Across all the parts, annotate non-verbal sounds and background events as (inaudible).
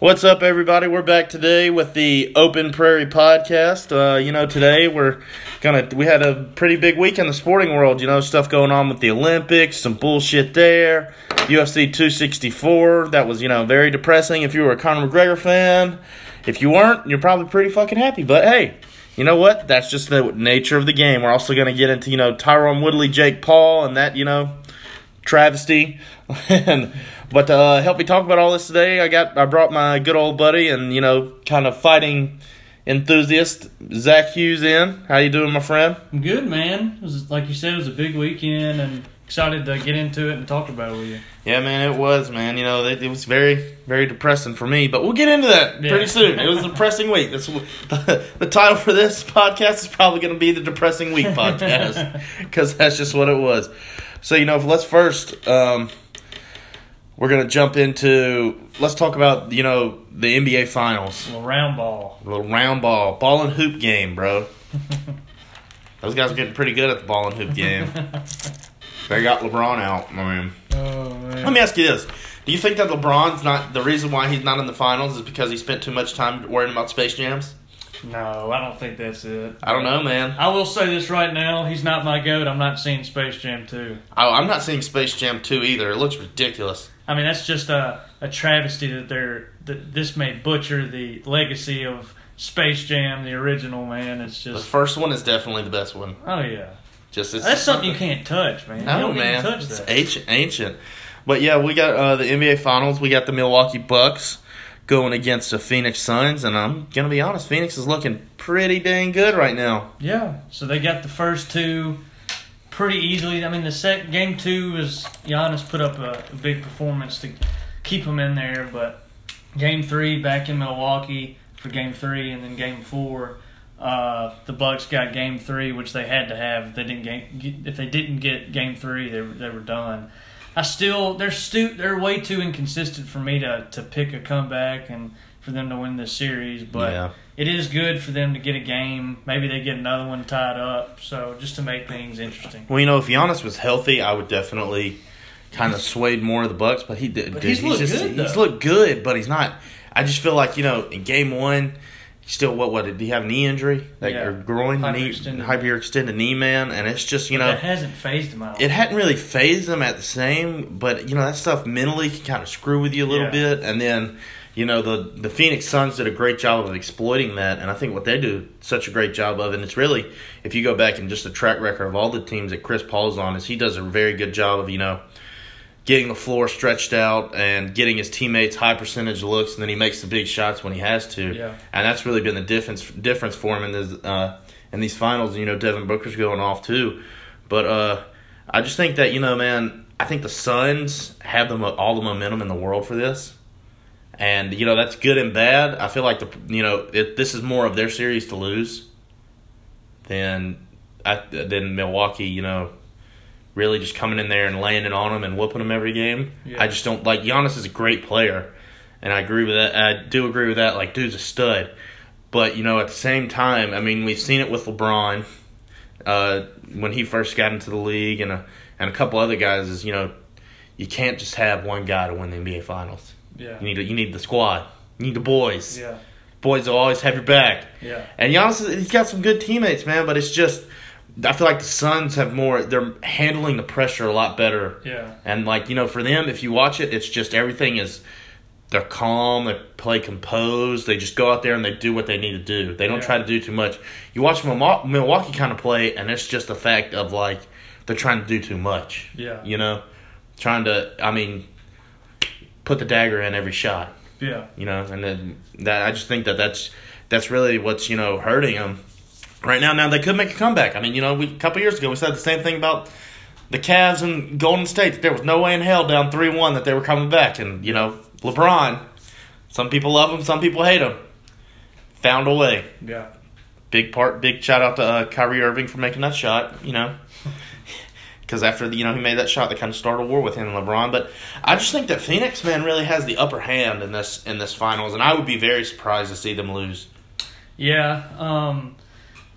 What's up, everybody? We're back today with the Open Prairie podcast. Uh, you know, today we're gonna we had a pretty big week in the sporting world. You know, stuff going on with the Olympics, some bullshit there. UFC 264 that was you know very depressing. If you were a Conor McGregor fan, if you weren't, you're probably pretty fucking happy. But hey, you know what? That's just the nature of the game. We're also gonna get into you know Tyron Woodley, Jake Paul, and that you know travesty (laughs) and. But to uh, help me talk about all this today, I got I brought my good old buddy and you know kind of fighting enthusiast Zach Hughes in. How you doing, my friend? I'm good, man. It was like you said, it was a big weekend, and excited to get into it and talk about it with you. Yeah, man, it was, man. You know, it, it was very, very depressing for me, but we'll get into that Yeah. pretty soon. It was a depressing week. That's (laughs) the, the title for this podcast is probably going to be the depressing week podcast (laughs) because that's just what it was. So you know, let's first. Um, we're gonna jump into. Let's talk about you know the NBA Finals. A little round ball. A little round ball, ball and hoop game, bro. (laughs) Those guys are getting pretty good at the ball and hoop game. (laughs) they got LeBron out, I mean. Oh man. Let me ask you this: Do you think that LeBron's not the reason why he's not in the finals is because he spent too much time worrying about Space Jams? No, I don't think that's it. I don't know, man. I will say this right now: he's not my goat. I'm not seeing Space Jam 2. I, I'm not seeing Space Jam two either. It looks ridiculous. I mean, that's just a, a travesty that they're that this may butcher the legacy of Space Jam, the original. Man, it's just The just first one is definitely the best one. oh yeah, Just it's that's something you can't touch, man. you No, don't man, Even touch it's that. ancient, ancient. But yeah, we got uh, the NBA Finals. We got the Milwaukee Bucks going against the Phoenix Suns, and I'm gonna be honest, Phoenix is looking pretty dang good right now. Yeah, so they got the first two pretty easily. I mean, the sec game two was Giannis put up a, a big performance to keep them in there, but game three back in Milwaukee for game three, and then game four, uh, the Bucks got game three, which they had to have. If they didn't game, if they didn't get game three, they they were done. I still they're stu- they're way too inconsistent for me to to pick a comeback and for them to win this series, but yeah, it is good for them to get a game. Maybe they get another one tied up. So just to make things interesting. well, you know, if Giannis was healthy, I would definitely kind of swayed more of the Bucks, but he did. But dude, he's looked just good, he's looked good, but he's not. I just feel like you know, in game one. Still, what? What did he have? Knee injury, like Yeah. or groin, knee, Hyperextended. knee, man. And it's just you But know, it hasn't phased him out. it hadn't really fazed them at the same, but you know that stuff mentally can kind of screw with you a little Yeah. bit, and then you know the the Phoenix Suns did a great job of exploiting that, and I think what they do such a great job of, and it's really if you go back and just the track record of all the teams that Chris Paul's on, is he does a very good job of you know getting the floor stretched out and getting his teammates high percentage looks, and then he makes the big shots when he has to, Yeah. and that's really been the difference difference for him in this uh, in these finals. You know, Devin Booker's going off too, but uh, I just think that you know, man, I think the Suns have the mo- all the momentum in the world for this, and you know that's good and bad. I feel like the you know it, this is more of their series to lose than I, than Milwaukee. You know. Really, just coming in there and laying it on them and whooping them every game. Yeah. I just don't like Giannis is a great player, and I agree with that. I do agree with that. Like, dude's a stud, but you know, at the same time, I mean, we've seen it with LeBron uh, when he first got into the league, and a and a couple other guys. Is you know, you can't just have one guy to win the NBA Finals. yeah. You need you need the squad. You need the boys. Yeah. Boys will always have your back. Yeah. And Giannis, he's got some good teammates, man. But it's just, I feel like the Suns have more. They're handling the pressure a lot better. Yeah. And like you know, for them, if you watch it, it's just everything is. They're calm. They play composed. They just go out there and they do what they need to do. They don't Yeah. try to do too much. You watch Milwaukee kind of play, and it's just the fact of like they're trying to do too much. Yeah. You know, trying to. I mean, put the dagger in every shot Yeah. you know, and then that I just think that that's that's really what's you know hurting them right now. Now they could make a comeback. I mean, you know, we, a couple years ago we said the same thing about the Cavs and Golden State. There was no way in hell down three one that they were coming back, and you know, LeBron. Some people love him, some people hate him. Found a way. Yeah. Big part, big shout out to uh, Kyrie Irving for making that shot. You know. (laughs) Because after the, you know he made that shot, they kind of started a war with him and LeBron. But I just think that Phoenix man really has the upper hand in this in this finals, and I would be very surprised to see them lose. Yeah. Um,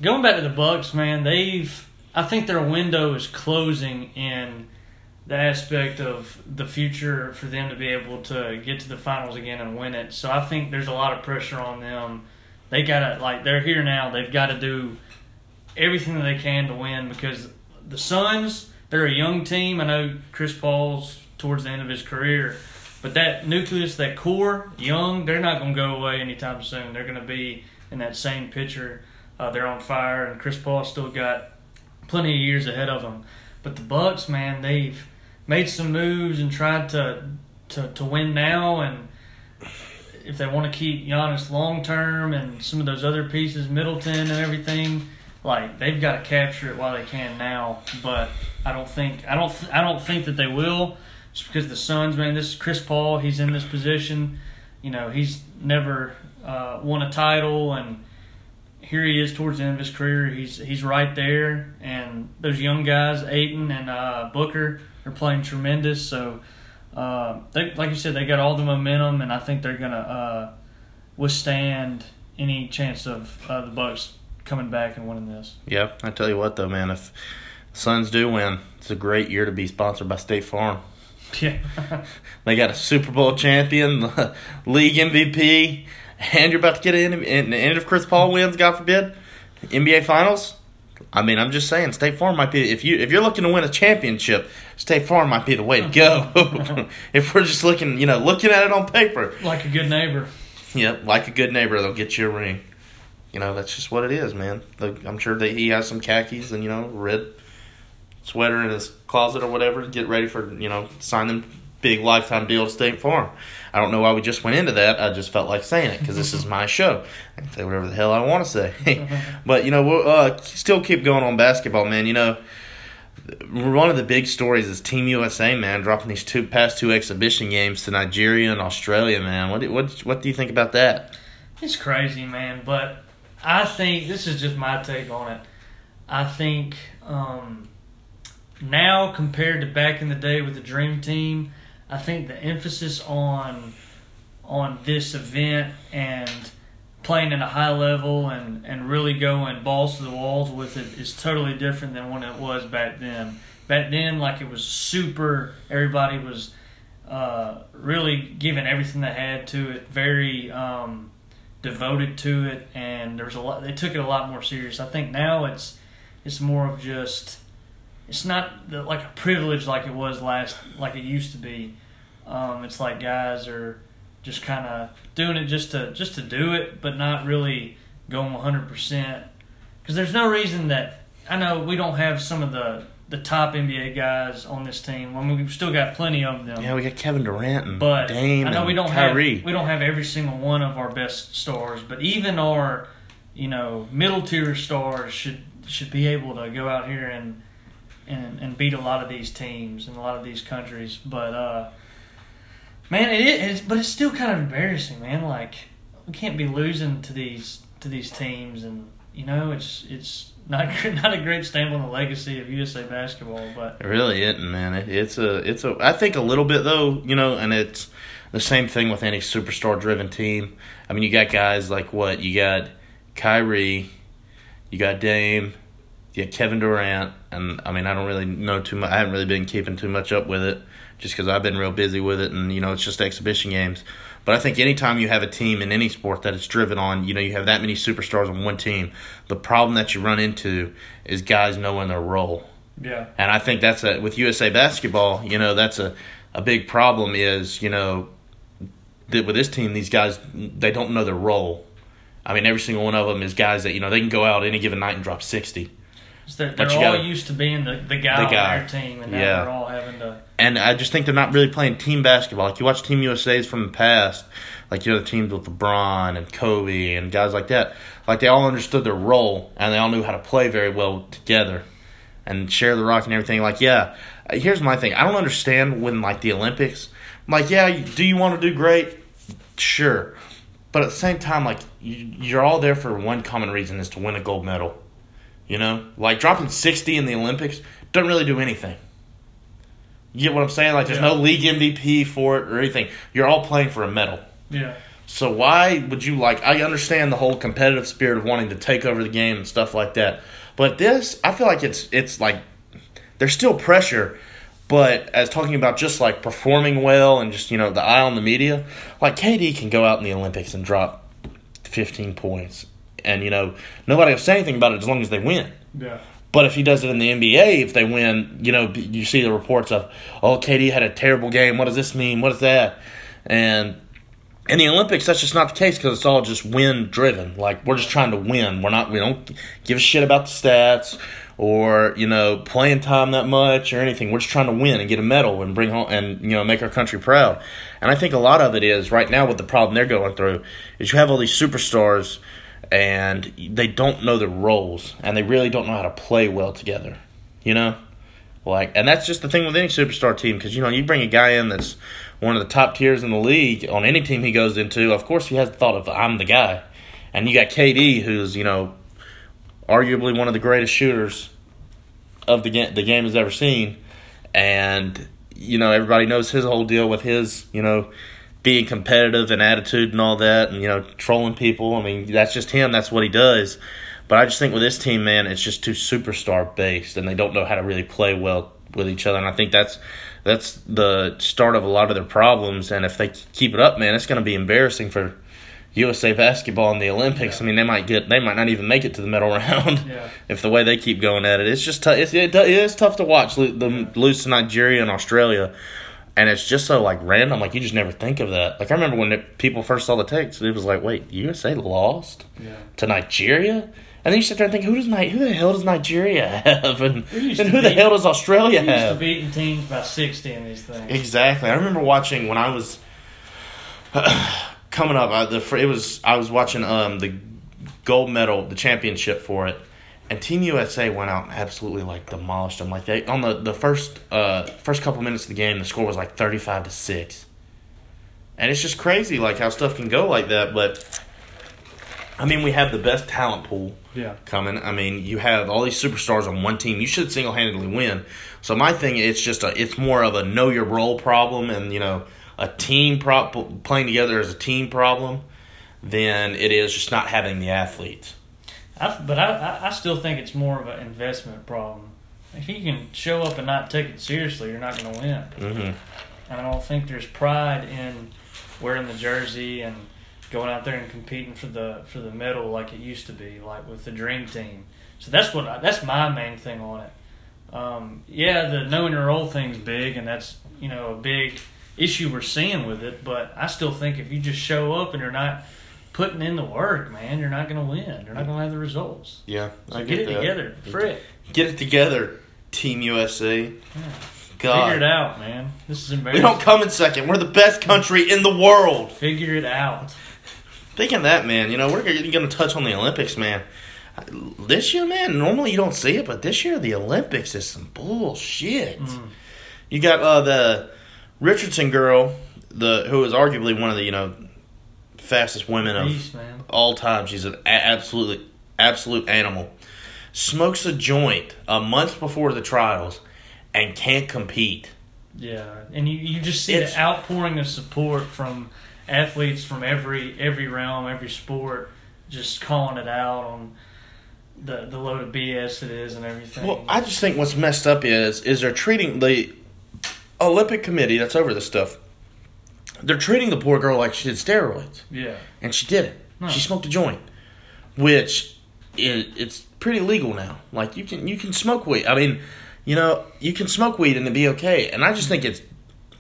going back to the Bucks, man, they've. I think their window is closing in the aspect of the future for them to be able to get to the finals again and win it. So I think there's a lot of pressure on them. They gotta like they're here now. They've got to do everything that they can to win because the Suns they're a young team. I know Chris Paul's towards the end of his career, but that nucleus, that core, young, they're not going to go away anytime soon. They're going to be in that same picture. Uh, they're on fire, and Chris Paul still got plenty of years ahead of them. But the Bucks, man, they've made some moves and tried to to, to win now, and if they want to keep Giannis long term and some of those other pieces, Middleton and everything, like they've got to capture it while they can now. But I don't think I don't I don't think that they will, just because the Suns, man. This is Chris Paul. He's in this position. You know, he's never uh, won a title, and here he is towards the end of his career. He's he's right there, and those young guys, Ayton and uh, Booker, are playing tremendous. So, uh, they, like you said, they got all the momentum, and I think they're gonna uh, withstand any chance of uh, the Bucks coming back and winning this. Yep, I tell you what though, man, if Suns do win, it's a great year to be sponsored by State Farm. Yeah, (laughs) They got a Super Bowl champion, (laughs) league MVP, and you're about to get in. And and if Chris Paul wins, God forbid, NBA Finals. I mean, I'm just saying, State Farm might be if you if you're looking to win a championship, State Farm might be the way to go. (laughs) if we're just looking, you know, looking at it on paper. like a good neighbor. Yep, like a good neighbor, they'll get you a ring. You know, that's just what it is, man. I'm sure that he has some khakis and you know, red sweater in his closet or whatever to get ready for you know signing big lifetime deal to State Farm. I don't know why we just went into that. I just felt like saying it because this is my show. I can say whatever the hell I want to say. (laughs) but you know, we'll uh, still keep going on basketball, man. You know, one of the big stories is Team USA, man, dropping these two past two exhibition games to Nigeria and Australia, man. What do, what what do you think about that? It's crazy, man. But I think this is just my take on it. I think um, now compared to back in the day with the Dream Team, I think the emphasis on on this event and playing at a high level and, and really going balls to the walls with it is totally different than when it was back then. Back then, like it was super, everybody was uh, really giving everything they had to it, very um, devoted to it, and there was a lot. They took it a lot more serious. I think now it's it's more of just it's not the, like a privilege like it was last like it used to be. Um, it's like guys are just kind of doing it just to just to do it, but not really going 100 percent. Because there's no reason that I know we don't have some of the the top NBA guys on this team. I mean, we've still got plenty of them. Yeah, we got Kevin Durant and But Dame I know we don't Kyrie. have we don't have every single one of our best stars, but even our you know middle tier stars should should be able to go out here and and and beat a lot of these teams and a lot of these countries. But uh, man, it is, but it's still kind of embarrassing, man. Like we can't be losing to these to these teams, and you know it's it's not (laughs) not a great stamp on the legacy of USA basketball, but. It really isn't, man. It, it's a, it's a. I think a little bit though, you know, and it's the same thing with any superstar-driven team. I mean, you got guys like what you got, Kyrie, you got Dame, you got Kevin Durant, and I mean, I don't really know too much. I haven't really been keeping too much up with it, just because I've been real busy with it, and you know, it's just exhibition games. But I think anytime you have a team in any sport that it's driven on, you know, you have that many superstars on one team. The problem that you run into is guys knowing their role. Yeah, And I think that's a with USA basketball, you know, that's a a big problem is, you know, that with this team these guys they don't know their role. I mean, every single one of them is guys that, you know, they can go out any given night and drop 60. They're, they're all gotta- used to being the, the guy The on guy. their team, and now Yeah. they're all having to. And I just think they're not really playing team basketball. Like you watch Team USA's from the past, like you know the teams with LeBron and Kobe and guys like that. Like they all understood their role and they all knew how to play very well together and share the rock and everything. Like yeah, here's my thing. I don't understand when like the Olympics. I'm like yeah, do you want to do great? Sure, but at the same time, like you, you're all there for one common reason is to win a gold medal. You know, like dropping sixty in the Olympics doesn't really do anything. You get what I'm saying? Like, there's Yeah. no league MVP for it or anything. You're all playing for a medal. Yeah, So why would you like? I understand the whole competitive spirit of wanting to take over the game and stuff like that, but this, I feel like it's it's like there's still pressure, But as talking about just like performing well and just you know the eye on the media, like KD can go out in the Olympics and drop fifteen points, and you know nobody will say anything about it as long as they win. Yeah. But if he does it in the NBA, if they win, you know, you see the reports of, oh, KD had a terrible game. What does this mean? What is that? And in the Olympics, that's just not the case because it's all just win driven. Like we're just trying to win. We're not. We don't give a shit about the stats or you know playing time that much or anything. We're just trying to win and get a medal and bring home and you know make our country proud. And I think a lot of it is right now with the problem they're going through is you have all these superstars and they don't know their roles and they really don't know how to play well together. You know, like and that's just the thing with any superstar team because you know you bring a guy in that's one of the top tiers in the league on any team he goes into. Of course, he has the thought of I'm the guy, and you got KD who's you know arguably one of the greatest shooters of the game the game has ever seen, and you know everybody knows his whole deal with his you know being competitive and attitude and all that, and you know trolling people. I mean that's just him. That's what he does. But I just think with this team, man, it's just too superstar based, and they don't know how to really play well with each other. And I think that's that's the start of a lot of their problems. And if they keep it up, man, it's going to be embarrassing for USA basketball in the Olympics. Yeah. I mean, they might get they might not even make it to the medal (laughs) round Yeah. if the way they keep going at it. It's just tough. It's, it, it is tough to watch lo- them lose to Nigeria and Australia. And it's just so like random, like you just never think of that. Like I remember when it, people first saw the text, it was like, "Wait, USA lost Yeah. to Nigeria?" And then you sit there and think, "Who does Ni- Who the hell does Nigeria have? And, and who the beat- hell does Australia We used to have?" beating teams by sixty in these things. Exactly. I remember watching when I was (clears throat) coming up. I, the it was I was watching um the gold medal, the championship for it, and Team USA went out and absolutely like demolished them. Like they on the the first uh first couple minutes of the game, the score was like thirty five to six, and it's just crazy like how stuff can go like that. But I mean, we have the best talent pool Yeah. coming. I mean, you have all these superstars on one team. You should single handedly win. So my thing, it's just a, it's more of a know your role problem, and you know, a team prop playing together as a team problem, than it is just not having the athletes. I, but I, I, I still think it's more of an investment problem. If you can show up and not take it seriously, you're not going to win. Mm-hmm. And I don't think there's pride in wearing the jersey and going out there and competing for the for the medal like it used to be, like with the dream team. So that's what I, that's my main thing on it. Um, yeah, the knowing your role thing's big, and that's you know a big issue we're seeing with it. But I still think if you just show up and you're not putting in the work, man, you're not going to win. You're not going to have the results. Yeah, So get, it together, Frick. Get it together, Team USA. Yeah. God, Figure it out, man. This is embarrassing. we don't come in second. We're the best country in the world. Figure it out. Thinking of that, man, you know, we're going to touch on the Olympics, man. This year, man, normally you don't see it, but this year the Olympics is some bullshit. Mm. You got uh, the Richardson girl, the who is arguably one of the you know fastest women of Peace, man. all time. She's an a- absolutely absolute animal. Smokes a joint a month before the trials and can't compete. Yeah, and you, you just see It's- the outpouring of support from athletes from every every realm, every sport, just calling it out on the the load of BS it is and everything. Well, I just think what's messed up is is they're treating the Olympic Committee that's over this stuff. They're treating the poor girl like she did steroids, yeah, and she did it. No. She smoked a joint, which is it's pretty legal now. Like you can you can smoke weed. I mean, you know, you can smoke weed and it be okay. And I just think it's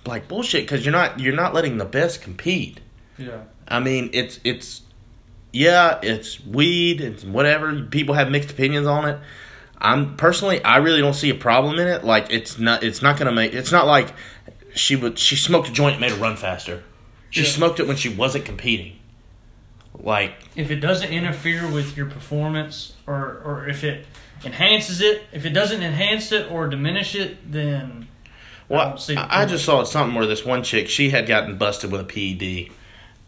like bullshit because you're not you're not letting the best compete. yeah, I mean, it's it's yeah, it's weed, it's whatever. People have mixed opinions on it. I'm personally, I really don't see a problem in it. Like, it's not, it's not gonna make. It's not like she would. She smoked a joint, and made her run faster. She Yeah. smoked it when she wasn't competing. Like, if it doesn't interfere with your performance or or if it enhances it, if it doesn't enhance it or diminish it, then well, don't see the I, I just saw something where this one chick, she had gotten busted with a PED,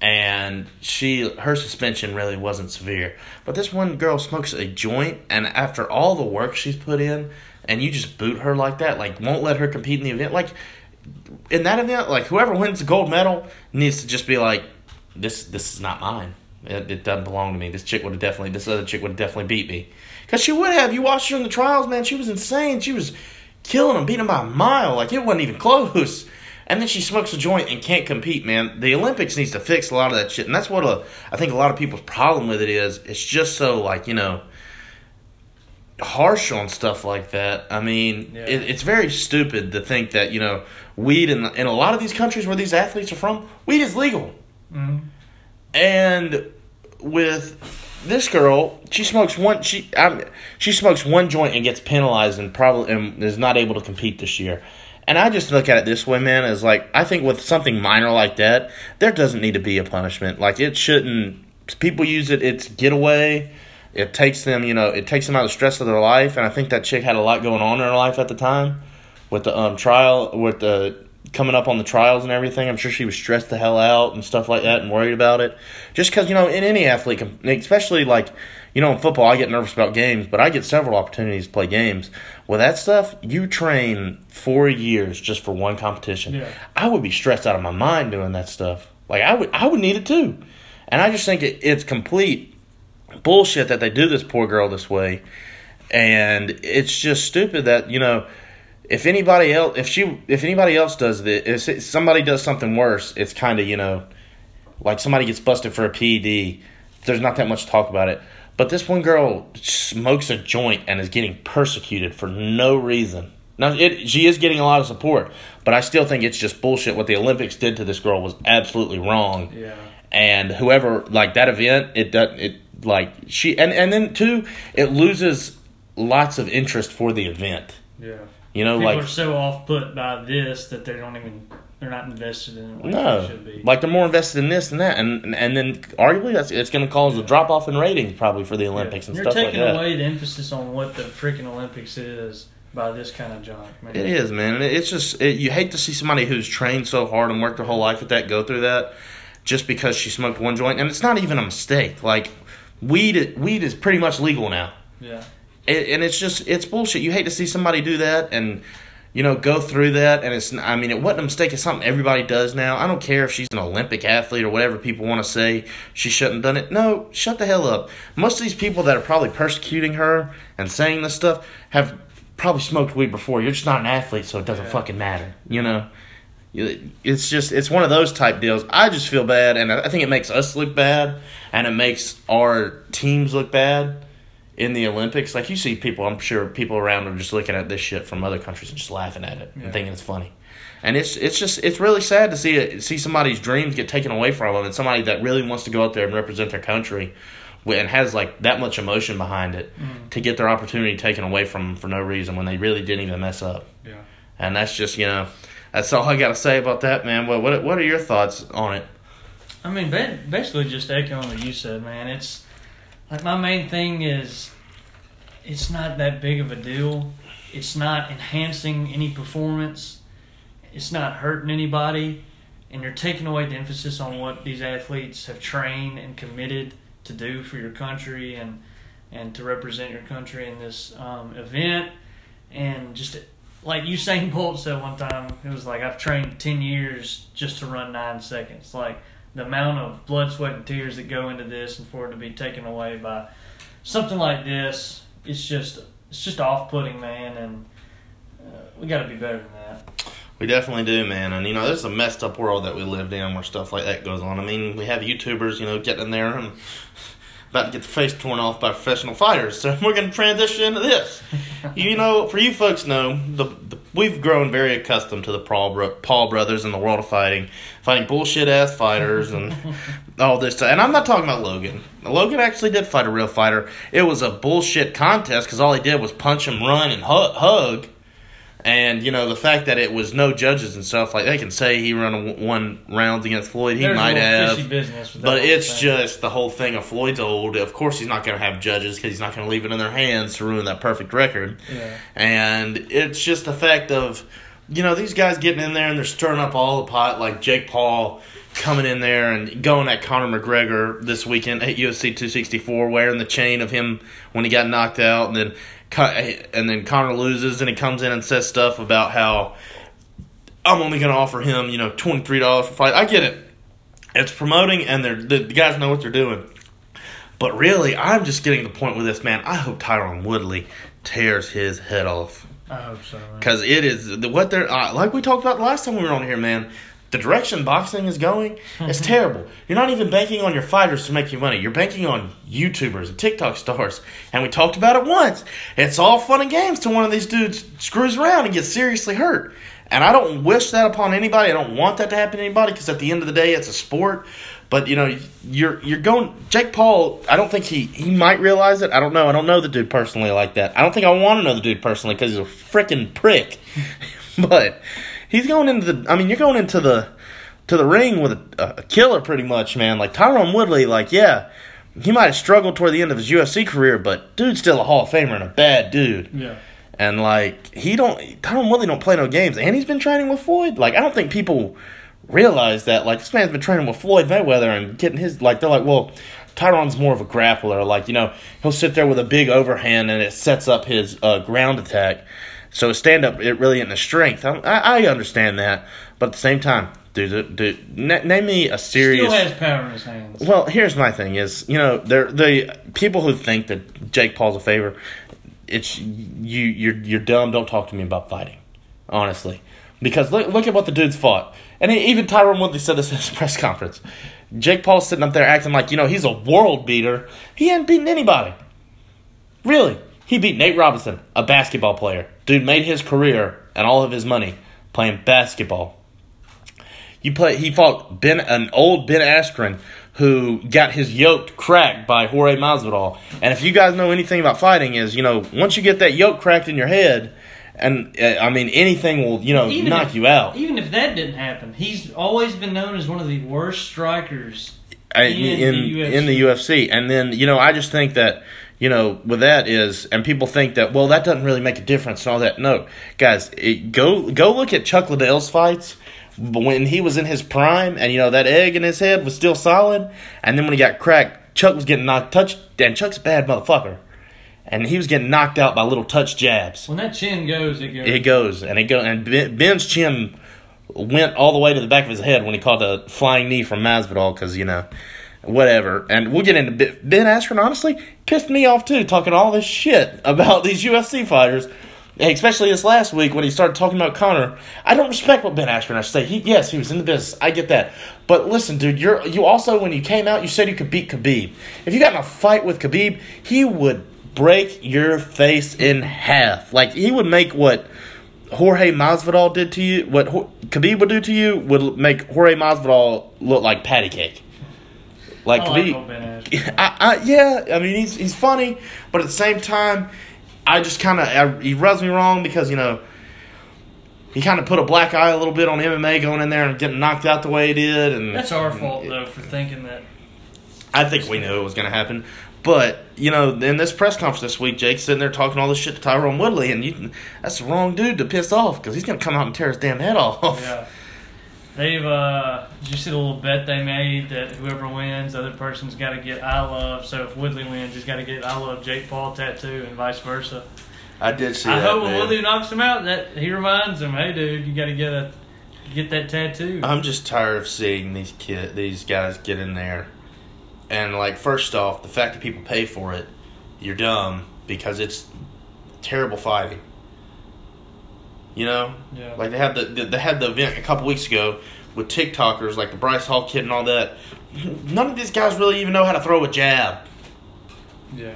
and she her suspension really wasn't severe. But this one girl smokes a joint, and after all the work she's put in, and you just boot her like that, like won't let her compete in the event, like in that event, like whoever wins the gold medal needs to just be like, this this is not mine. It, it doesn't belong to me. This chick would have definitely, this other chick would have definitely beat me, because she would have. You watched her in the trials, man. She was insane. She was killing him, beating him by a mile. Like it wasn't even close. And then she smokes a joint and can't compete, man. The Olympics needs to fix a lot of that shit, and that's what a, I think a lot of people's problem with it is. It's just so like you know harsh on stuff like that. I mean, Yeah. it, it's very stupid to think that you know weed in in a lot of these countries where these athletes are from, weed is legal. Mhm. And with this girl, she smokes one she um, she smokes one joint and gets penalized and probably and is not able to compete this year. And I just look at it this way, man, is like I think with something minor like that, there doesn't need to be a punishment. Like it shouldn't. People use it. It's getaway. It takes them, you know, it takes them out of the stress of their life. And I think that chick had a lot going on in her life at the time, with the um trial, with the coming up on the trials and everything. I'm sure she was stressed the hell out and stuff like that and worried about it. Just because, you know, in any athlete, especially like, you know, in football, I get nervous about games, but I get several opportunities to play games. With that stuff, you train four years just for one competition. Yeah. I would be stressed out of my mind doing that stuff. Like I would, I would need it too. And I just think it, it's complete bullshit that they do this poor girl this way. And it's just stupid that you know if anybody else if she if anybody else does this if somebody does something worse it's kind of you know like somebody gets busted for a ped there's not that much talk about it. But this one girl smokes a joint and is getting persecuted for no reason. Now it, she is getting a lot of support but i still think it's just bullshit. What the olympics did to this girl was absolutely wrong. Yeah. and whoever like that event it doesn't it like she and and then too it loses lots of interest for the event. Yeah. You know People like are so off put by this that they don't even they're not invested in it like they no should be. like they're more invested in this than that and and then arguably that's it's going to cause a drop off in ratings probably for the olympics and You're stuff like taking away the emphasis on what the freaking Olympics is by this kind of junk, man. It is, man. It's just it, you hate to see somebody who's trained so hard and worked their whole life at that go through that just because she smoked one joint, and it's not even a mistake. Like weed, weed is pretty much legal now, Yeah. It, and it's just it's bullshit. You hate to see somebody do that and you know go through that, and it's I mean it wasn't a mistake. It's something everybody does now. I don't care if she's an Olympic athlete or whatever people want to say she shouldn't have done it. No, shut the hell up. Most of these people that are probably persecuting her and saying this stuff have probably smoked weed before. You're just not an athlete, so it doesn't Yeah. fucking matter. You know. It's just it's one of those type deals. I just feel bad, and I think it makes us look bad, and it makes our teams look bad in the Olympics. Like you see people, I'm sure people around are just looking at this shit from other countries and just laughing at it Yeah. and thinking it's funny. And it's it's just it's really sad to see it see somebody's dreams get taken away from them, and somebody that really wants to go out there and represent their country, and has like that much emotion behind it, mm-hmm. to get their opportunity taken away from them for no reason when they really didn't even mess up. Yeah. And that's just you know, that's all I got to say about that, man. What what what are your thoughts on it? I mean, basically just echoing what you said, man. It's like my main thing is it's not that big of a deal. It's not enhancing any performance. It's not hurting anybody. And you're taking away the emphasis on what these athletes have trained and committed to do for your country and and to represent your country in this um, event. And just like Usain Bolt said one time, it was like I've trained ten years just to run nine seconds. Like the amount of blood, sweat, and tears that go into this, and for it to be taken away by something like this, it's just it's just off-putting, man. And uh, we got to be better than that. We definitely do, man. And you know, this is a messed up world that we live in where stuff like that goes on. I mean, we have YouTubers, you know, getting in there and about to get the face torn off by professional fighters. (laughs) So we're going to transition into this. you know, for you folks know, the, the we've grown very accustomed to the Paul, bro- Paul brothers in the world of fighting, fighting bullshit ass fighters and (laughs) all this stuff. And I'm not talking about Logan. Logan actually did fight a real fighter. It was a bullshit contest because all he did was punch him, run, and hu- hug. And you know the fact that it was no judges and stuff like they can say he run a, one rounds against Floyd, he There's might have, fishy business with that but it's thing. just the whole thing of Floyd's old. Of course, he's not going to have judges because he's not going to leave it in their hands to ruin that perfect record. yeah. And it's just the fact of, you know, these guys getting in there and they're stirring up all the pot, like Jake Paul coming in there and going at Conor McGregor this weekend at UFC 264, wearing the chain of him when he got knocked out, and then and then Conor loses and he comes in and says stuff about how I'm only going to offer him, you know, twenty three dollars for fight. I get it. It's promoting, and they're the, the guys know what they're doing. But really, I'm just getting to the point with this man. I hope Tyron Woodley tears his head off. I hope so. because it is what they're uh, like we talked about last time we were on here, man. The direction boxing is going is mm-hmm. terrible. You're not even banking on your fighters to make you money. You're banking on YouTubers and TikTok stars. And we talked about it once. It's all fun and games till one of these dudes screws around and gets seriously hurt. And I don't wish that upon anybody. I don't want that to happen to anybody because at the end of the day, it's a sport. But you know, you're you're going. Jake Paul. I don't think he he might realize it. I don't know. I don't know the dude personally like that. I don't think I want to know the dude personally because he's a freaking prick. (laughs) but he's going into the. I mean, you're going into the to the ring with a, a killer, pretty much, man. Like Tyron Woodley. Like, yeah, he might have struggled toward the end of his UFC career, but dude's still a Hall of Famer and a bad dude. Yeah. And like he don't Tyron Woodley don't play no games, and he's been training with Floyd. Like I don't think people realize that. Like this man's been training with Floyd Mayweather and getting his like they're like, well, Tyron's more of a grappler. Like you know he'll sit there with a big overhand and it sets up his uh, ground attack. So stand up it really isn't a strength. I, I understand that, but at the same time, dude, dude, na- name me a serious. Still has power in his hands. Well, here's my thing: is you know, they're the people who think that Jake Paul's a favor. It's you. You're you're dumb. Don't talk to me about fighting, honestly, because look look at what the dude's fought, and even Tyron Woodley said this (laughs) at his press conference. Jake Paul's sitting up there acting like you know he's a world beater. He hadn't beaten anybody. Really, he beat Nate Robinson, a basketball player. Dude made his career and all of his money playing basketball. You play. He fought Ben, an old Ben Askren, who got his yoke cracked by Jorge Masvidal. And if you guys know anything about fighting, is you know once you get that yoke cracked in your head, and uh, I mean anything will you know Even knock if- you out. Even if that didn't happen, he's always been known as one of the worst strikers. In in the in the UFC. And then you know, I just think that you know, with that is, and people think that well, that doesn't really make a difference and all that. No, guys, it, go go look at Chuck Liddell's fights when he was in his prime, and you know that egg in his head was still solid, and then when he got cracked, Chuck was getting knocked touch, and Chuck's a bad motherfucker. And he was getting knocked out by little touch jabs. When that chin goes, it goes. It goes and it go and Ben's chin went all the way to the back of his head when he caught a flying knee from Masvidal because you know whatever. And we'll get into Ben- Askren. Honestly, pissed me off too, talking all this shit about these UFC fighters. Especially this last week when he started talking about Conor, I don't respect what Ben Askren has to say. He, yes, he was in the business. I get that, but listen, dude, you're you also when you came out, you said you could beat Khabib. If you got in a fight with Khabib, he would break your face in half. Like he would make what Jorge Masvidal did to you, what Khabib would do to you, would make Jorge Masvidal look like patty cake. Like oh, I like Khabib, old Ben Askren. (laughs) I, I, yeah, I mean he's he's funny, but at the same time, I just kind of he rubs me wrong because you know he kind of put a black eye a little bit on MMA going in there and getting knocked out the way he did, and That's our mm, fault though for thinking that. I think we knew it was going to happen. But you know, in this press conference this week, Jake's sitting there talking all this shit to Tyron Woodley, and you, that's the wrong dude to piss off because he's going to come out and tear his damn head off. Yeah. They've uh did you see the little bet they made that whoever wins, the other person's gotta get I love. So if Woodley wins, he's gotta get I love Jake Paul tattoo and vice versa. I did see I that. hope when man. Woodley knocks him out that he reminds him, Hey dude, you gotta get a get that tattoo. I'm just tired of seeing these kid, these guys get in there, and like first off, the fact that people pay for it, you're dumb because it's terrible fighting. You know, Yeah. like they had the they had the event a couple weeks ago with TikTokers like the Bryce Hall kid and all that. None of these guys really even know how to throw a jab. yeah.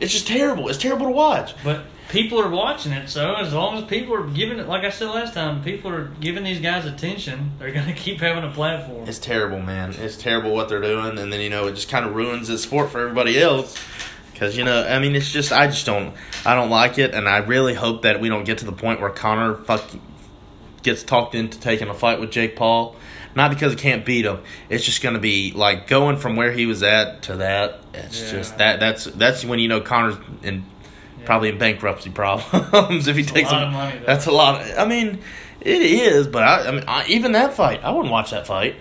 It's just terrible. It's terrible to watch. But people are watching it, so as long as people are giving it like I said last time, people are giving these guys attention, they're gonna (laughs) keep having a platform. It's terrible, man. It's terrible what they're doing, and then you know it just kind of ruins the sport for everybody else. Because you know, I mean, it's just I just don't, I don't like it, and I really hope that we don't get to the point where Conor fuck gets talked into taking a fight with Jake Paul. Not because he can't beat him. It's just going to be like going from where he was at to that. It's Yeah. just that that's that's when you know Conor's in Yeah. probably in bankruptcy (laughs) problems if he a takes lot him. of money. That's a lot. Of, I mean, it is, but I, I mean, I, even that fight, I wouldn't watch that fight.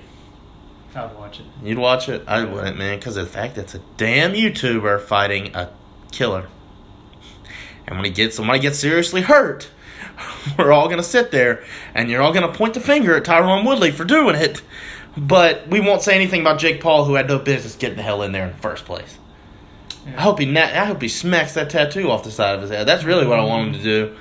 I'd watch it. You'd watch it? I wouldn't, man, because of the fact that it's a damn YouTuber fighting a killer. And when he gets he gets seriously hurt, (laughs) we're all gonna sit there and you're all gonna point the finger at Tyron Woodley for doing it. But we won't say anything about Jake Paul, who had no business getting the hell in there in the first place. Yeah. I hope he na- I hope he smacks that tattoo off the side of his head. That's really what I want him to do.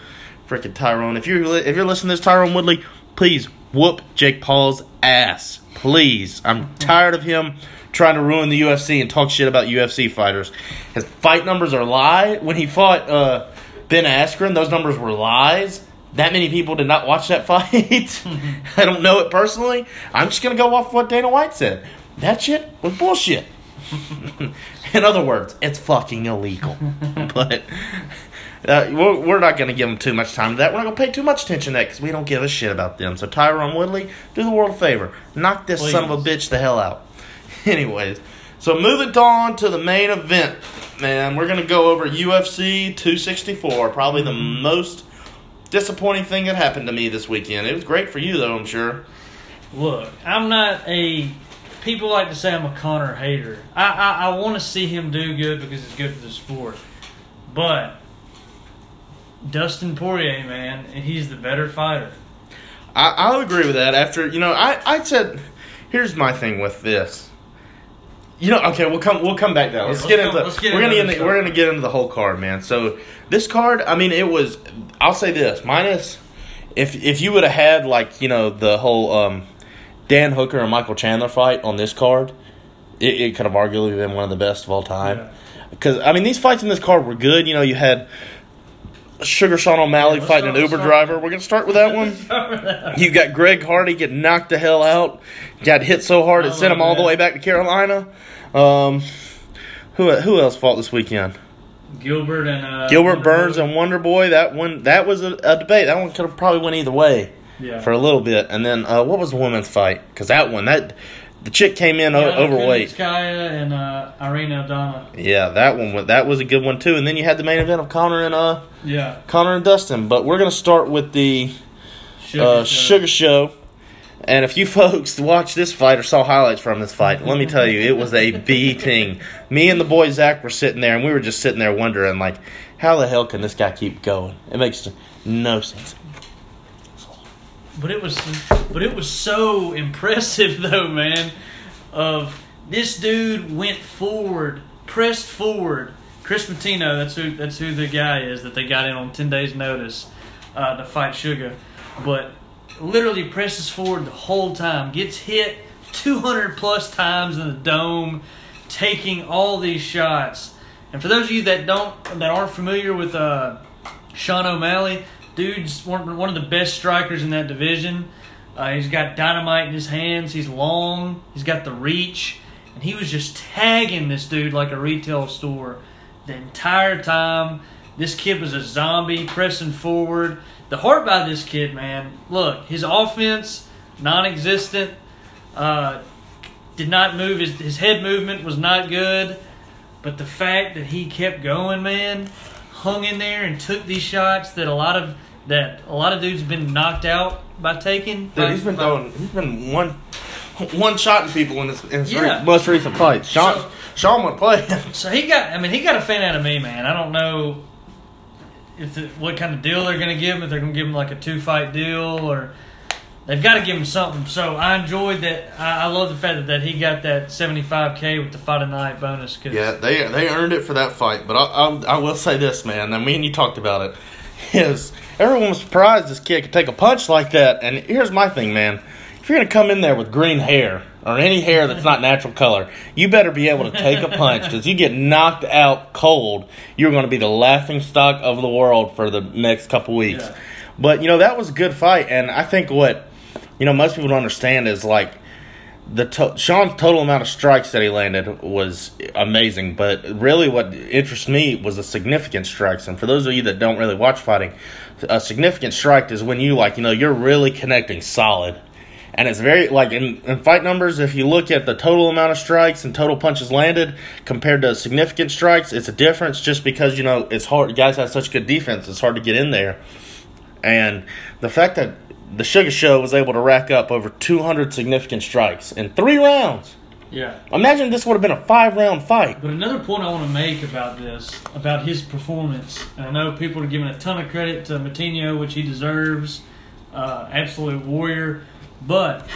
Freaking Tyron. If you're if you're listening to this, Tyron Woodley, please whoop Jake Paul's ass. Please. I'm tired of him trying to ruin the UFC and talk shit about UFC fighters. His fight numbers are lie. When he fought uh, Ben Askren, those numbers were lies. That many people did not watch that (laughs) fight. I don't know it personally. I'm just gonna go off what Dana White said. That shit was bullshit. (laughs) In other words, it's fucking illegal. (laughs) but uh, we're, we're not going to give them too much time to that. We're not going to pay too much attention to that because we don't give a shit about them. So Tyron Woodley, do the world a favor. Knock this Please. son of a bitch the hell out. (laughs) Anyways, so moving on to the main event, man. We're going to go over UFC 264. Probably the most disappointing thing that happened to me this weekend. It was great for you, though, I'm sure. Look, I'm not a. People like to say I'm a Conor hater. I I, I want to see him do good because it's good for the sport. But Dustin Poirier, man, and he's the better fighter. I, I'll agree with that. After you know, I I said, here's my thing with this. You know, okay, we'll come we'll come back to that. Let's, let's get into we're gonna into, we're gonna get into the whole card, man. So this card, I mean, it was. I'll say this, minus if if you would have had like you know the whole um, Dan Hooker and Michael Chandler fight on this card, it, it could have arguably been one of the best of all time. Yeah. Because I mean, these fights in this card were good. You know, you had Sugar Sean O'Malley Yeah, fighting an Uber driver. We're gonna start with that one. (laughs) You got Greg Hardy getting knocked the hell out. Got hit so hard it sent him all the way back to Carolina. Um, who who else fought this weekend? Gilbert and uh, Gilbert Burns and Wonder Boy. That one that was a, a debate. That one could have probably went either way yeah. for a little bit. And then uh, what was the women's fight? Because that one that the chick came in o- overweight. Kunitskaya and uh, Aldana. Yeah, that one that was a good one too. And then you had the main event of Conor and uh Yeah. Conor and Dustin. But we're gonna start with the Sugar, uh, Show. Sugar Show. And if you (laughs) folks watched this fight or saw highlights from this fight, let me tell you, it was a (laughs) beating. Me and the boy Zach were sitting there, and we were just sitting there wondering, like, how the hell can this guy keep going? It makes no sense. But it was, but it was so (laughs) impressive though, man. Of this dude went forward, pressed forward. Kris Moutinho, that's who that's who the guy is that they got in on ten days' notice uh, to fight Sugar. But literally presses forward the whole time, gets hit two hundred plus times in the dome, taking all these shots. And for those of you that don't that aren't familiar with uh, Sean O'Malley, dude's one, one of the best strikers in that division. Uh, he's got dynamite in his hands. He's long. He's got the reach, and he was just tagging this dude like a retail store the entire time. This kid was a zombie pressing forward. The heart by this kid, man. Look, his offense non-existent. Uh, did not move. His, his head movement was not good. But the fact that he kept going, man, hung in there and took these shots that a lot of that a lot of dudes have been knocked out by taking. Dude, he's been throwing, he's been one, one shotting people in this in his Yeah. re- most recent fights. Sean, So- Sean would play. (laughs) So he got. I mean, he got a fan out of me, man. I don't know if what kind of deal they're going to give him. If they're going to give him like a two fight deal or. They've got to give him something. So I enjoyed that. I, I love the fact that, that he got that 75K with the fight of the night bonus. Cause Yeah, they they earned it for that fight. But I, I, I will say this, man. I mean, you talked about it. (laughs) Is everyone was surprised this kid could take a punch like that? And here's my thing, man. If you're gonna come in there with green hair or any hair that's not natural color, you better be able to take a punch because you get knocked out cold. You're going to be the laughing stock of the world for the next couple weeks. Yeah. But you know that was a good fight, and I think what you know most people don't understand is like the to- Sean's total amount of strikes that he landed was amazing, but really what interests me was the significant strikes. And for those of you that don't really watch fighting, a significant strike is when you like you know you're really connecting solid. And it's very like in, in fight numbers. If you look at the total amount of strikes and total punches landed compared to significant strikes, it's a difference. Just because you know it's hard. Guys have such good defense; it's hard to get in there. And the fact that the Sugar Show was able to rack up over 200 significant strikes in three rounds. Yeah. Imagine this would have been a five round fight. But another point I want to make about this, about his performance, and I know people are giving a ton of credit to Moutinho, which he deserves, uh, absolute warrior. But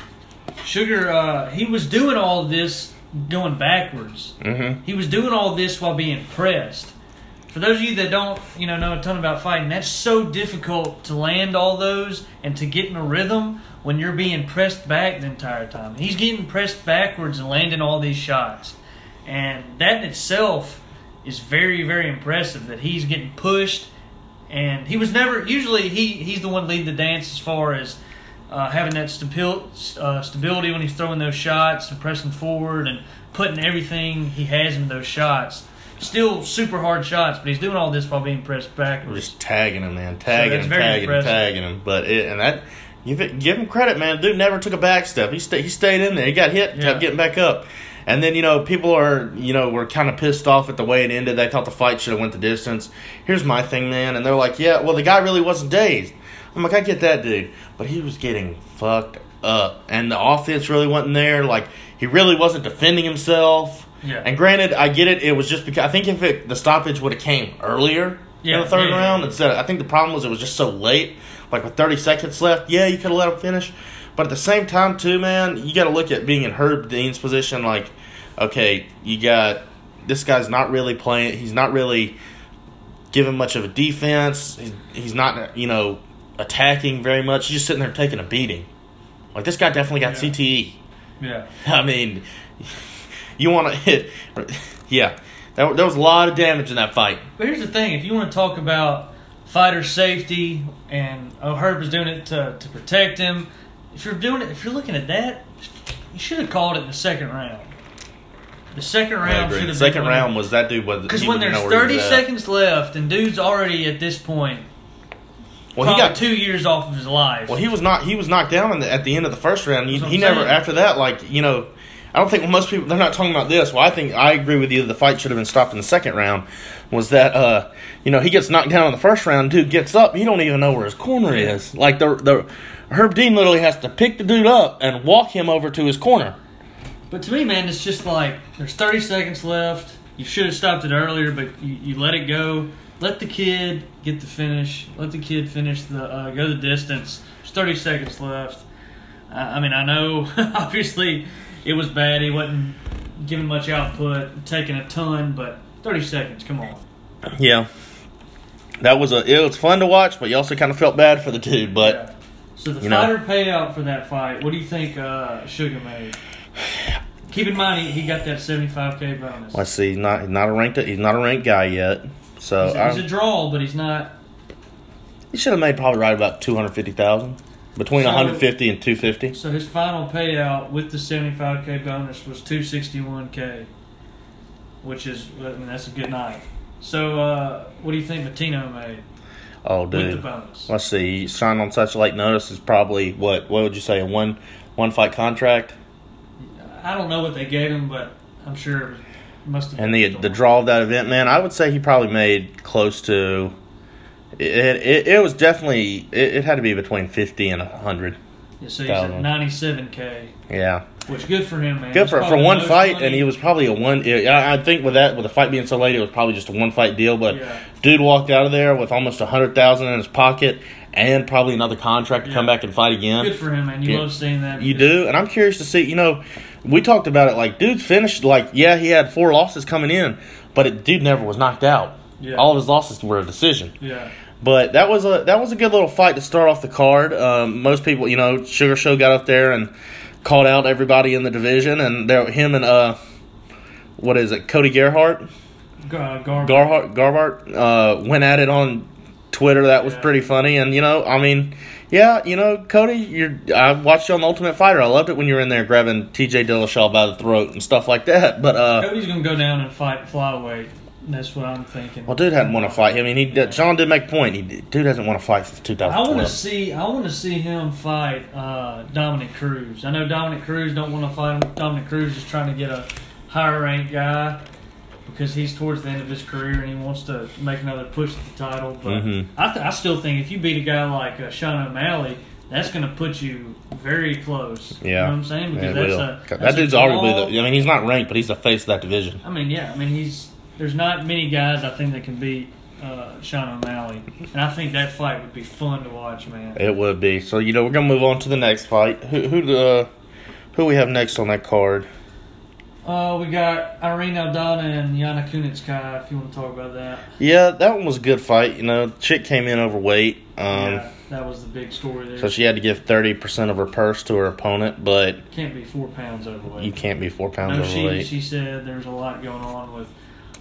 Sugar, uh, he was doing all this going backwards. Mm-hmm. He was doing all this while being pressed. For those of you that don't, you know, know a ton about fighting, that's so difficult to land all those and to get in a rhythm when you're being pressed back the entire time. He's getting pressed backwards and landing all these shots. And that in itself is very, very impressive that he's getting pushed and he was never usually he he's the one leading the dance as far as uh, having that stabil, uh, stability when he's throwing those shots and pressing forward and putting everything he has in those shots. Still super hard shots, but he's doing all this while being pressed back. Just tagging him, man, tagging that's him, very tagging him, tagging him. But it, and that give it, give him credit, man. Dude never took a back step. He stayed, he stayed in there. He got hit, Yeah. kept getting back up. And then you know people are you know were kind of pissed off at the way it ended. They thought the fight should have went the distance. Here's my thing, man. And they're like, yeah, well the guy really wasn't dazed. I'm like, I get that, dude, but he was getting fucked up, and the offense really wasn't there. Like he really wasn't defending himself. Yeah. And granted, I get it. It was just because I think if it, the stoppage would have came earlier Yeah, in the third yeah, round yeah. instead, I think the problem was it was just so late. Like with 30 seconds left, yeah, you could have let him finish. But at the same time, too, man, you got to look at being in Herb Dean's position. Like, okay, you got this guy's not really playing. He's not really giving much of a defense. He's, he's not, you know, attacking very much. He's just sitting there taking a beating. Like this guy definitely got Yeah. CTE. Yeah. (laughs) I mean, you want to (laughs) hit. Yeah, there, there was a lot of damage in that fight. But here's the thing: if you want to talk about fighter safety, and oh, Herb is doing it to, to protect him. If you're doing it, if you're looking at that, you should have called it in the second round. The second round should have Second been round was that dude was Because when there's know where he 30 was at. seconds left and dude's already at this point Well, he got two years off of his life. Well, he was not. He was knocked down in the, at the end of the first round. He, he never after that. Like you know, I don't think most people they're not talking about this. Well, I think I agree with you. That the fight should have been stopped in the second round. Was that uh you know he gets knocked down in the first round. Dude gets up. He don't even know where his corner is. Like the the Herb Dean literally has to pick the dude up and walk him over to his corner. But to me, man, it's just like there's 30 seconds left. You should have stopped it earlier, but you, you let it go. Let the kid get the finish. Let the kid finish the uh, go the distance. There's 30 seconds left. I mean, I know (laughs) obviously it was bad. He wasn't giving much output, taking a ton, but 30 seconds. Come on. Yeah, that was a it was fun to watch, but you also kind of felt bad for the dude. But Yeah. So the you know. fighter payout for that fight. What do you think uh, Sugar made? Keep in mind he, he got that 75k bonus. let's see, he's not he's not a ranked he's not a ranked guy yet. So He's, I- he's a draw, but he's not. He should have made probably right about two hundred fifty thousand, between So- one hundred fifty and two fifty. So his final payout with the 75k bonus was 261k, which is I mean, that's a good night. So uh, what do you think Moutinho made Oh, with the dude. bonus? Let's see. Signed on such late notice is probably what? What would you say? A one one fight contract, I don't know what they gave him, but I'm sure it must have. and the the draw of that event, man. I would say he probably made close to. It it, it was definitely it, it had to be between fifty and hundred. Yeah, so he's at 97k, Yeah, which good for him, man. good for for one fight, money- and he was probably a one. I I think with that with the fight being so late, it was probably just a one fight deal. But Yeah. dude walked out of there with almost a hundred thousand in his pocket, and probably another contract to come back and fight again. Good for him, man. You Yeah. love seeing that. You do, and I'm curious to see. You know, we talked about it. Like, dude finished. Like, yeah, he had four losses coming in, but it, dude never was knocked out. Yeah. All of his losses were a decision. Yeah. But that was a that was a good little fight to start off the card. Um, most people, you know, Sugar Sean got up there and called out everybody in the division, and there him and uh, what is it, Cody Gerhart, Gar- Gar- Garhart, Garbart, uh, went at it on Twitter. That was Yeah. pretty funny, and you know, I mean, yeah, you know, Cody, you're I watched you on the Ultimate Fighter. I loved it when you were in there grabbing T.J. Dillashaw by the throat and stuff like that. But uh, Cody's gonna go down and fight flyweight. That's what I'm thinking. well, dude hadn't want to fight. I mean, he John did make a point. He dude hasn't won a fight since I want to see. I want to see him fight uh, Dominick Cruz. I know Dominick Cruz don't want to fight him. Dominick Cruz is trying to get a higher ranked guy because he's towards the end of his career and he wants to make another push at the title. But Mhm. I, th- I still think if you beat a guy like uh, Sean O'Malley, that's going to put you very close. Yeah, you know what I'm saying? Because it that's a that that's a dude's arguably the. I mean, he's not ranked, but he's the face of that division. I mean, yeah. I mean, he's there's not many guys I think that can beat uh, Sean O'Malley, and I think that fight would be fun to watch, man. It would be. So you know, we're gonna move on to the next fight. Who who uh, who we have next on that card? Uh, we got Irene Aldana and Yana Kunitskaya. If you want to talk about that. Yeah, that one was a good fight. You know, chick came in overweight. Um, yeah, that was the big story there. So she had to give thirty percent of her purse to her opponent, but can't be four pounds overweight. You can't be four pounds no, overweight. She, she said there's a lot going on with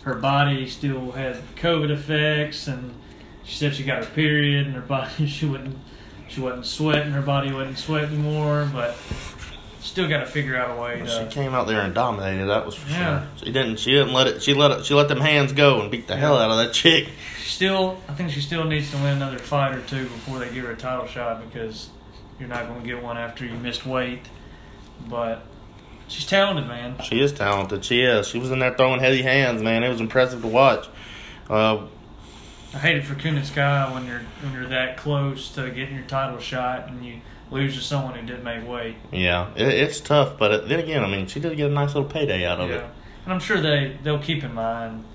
her body. Still had COVID effects, and she said she got her period, and her body (laughs) she wouldn't she wasn't sweating. Her body wasn't sweating anymore, but still got to figure out a way. Well, to, she came out there and dominated. That was for Yeah. sure. She didn't. She didn't let it. She let it. She let them hands go and beat the hell out of that chick. Still, I think she still needs to win another fight or two before they give her a title shot because you're not going to get one after you missed weight. But she's talented, man. She is talented. She is. She was in there throwing heavy hands, man. It was impressive to watch. Uh, I hate it for Kunitskaya when you're when you're that close to getting your title shot and you lose to someone who didn't make weight. yeah, it, it's tough, but then again, I mean, she did get a nice little payday out of it. And I'm sure they they'll keep in mind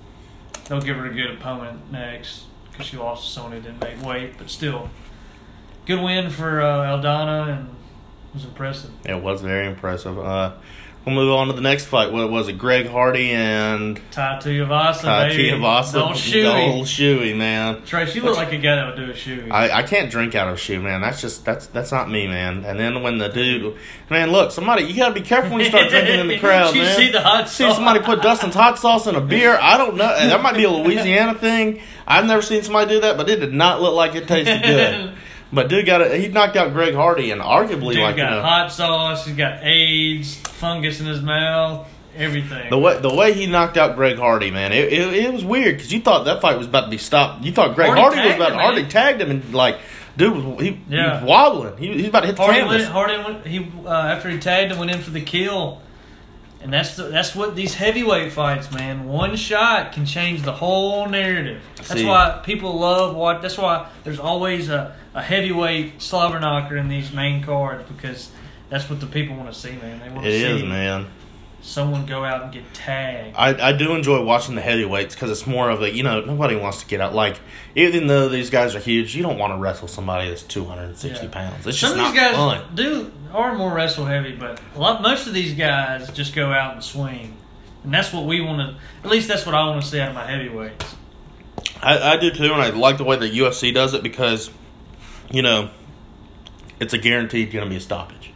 they'll give her a good opponent next because she lost to someone who didn't make weight, but still good win for uh, Aldana and it was impressive. It was very impressive. Uh, we'll move on to the next fight. What was it? Greg Hardy and Tai Tuivasa, baby. Tuivasa. Don't shoot old shoey, man. Trey, she looked like a guy that would do a shoe. I, I can't drink out of a shoe, man. That's just that's that's not me, man. And then when the dude, man, look, somebody, you gotta be careful when you start drinking in the (laughs) crowd, you man. see the hot sauce. See somebody put Dustin's hot sauce in a beer. I don't know. That might be a (laughs) Louisiana thing. I've never seen somebody do that, but it did not look like it tasted good. (laughs) But dude got it. He knocked out Greg Hardy, and arguably Dude like you got know, hot sauce. He's got AIDS, fungus in his mouth, everything. the way the way he knocked out Greg Hardy, man, it it, it was weird because you thought that fight was about to be stopped. You thought Greg Hardy Hardy, was about him, Hardy man. tagged him and like. Dude was he, he was wobbling. He, he was about to hit the Hardy canvas. went. Hardy went. He uh, after he tagged him, went in for the kill. And that's the, that's what these heavyweight fights, man. One shot can change the whole narrative. That's See. why people love what. That's why there's always a, a heavyweight slobber knocker in these main cards because that's what the people want to see, man. They want It to see is, man. someone go out and get tagged. I, I do enjoy watching the heavyweights because it's more of a you know nobody wants to get out like even though these guys are huge you don't want to wrestle somebody that's two hundred and sixty Yeah. pounds it's Some just of these not guys fun. do are more wrestle heavy, but a lot most of these guys just go out and swing, and that's what we want to. At least that's what I want to see out of my heavyweights. I, I do too, and I like the way the UFC does it because you know it's a guaranteed going to be a stoppage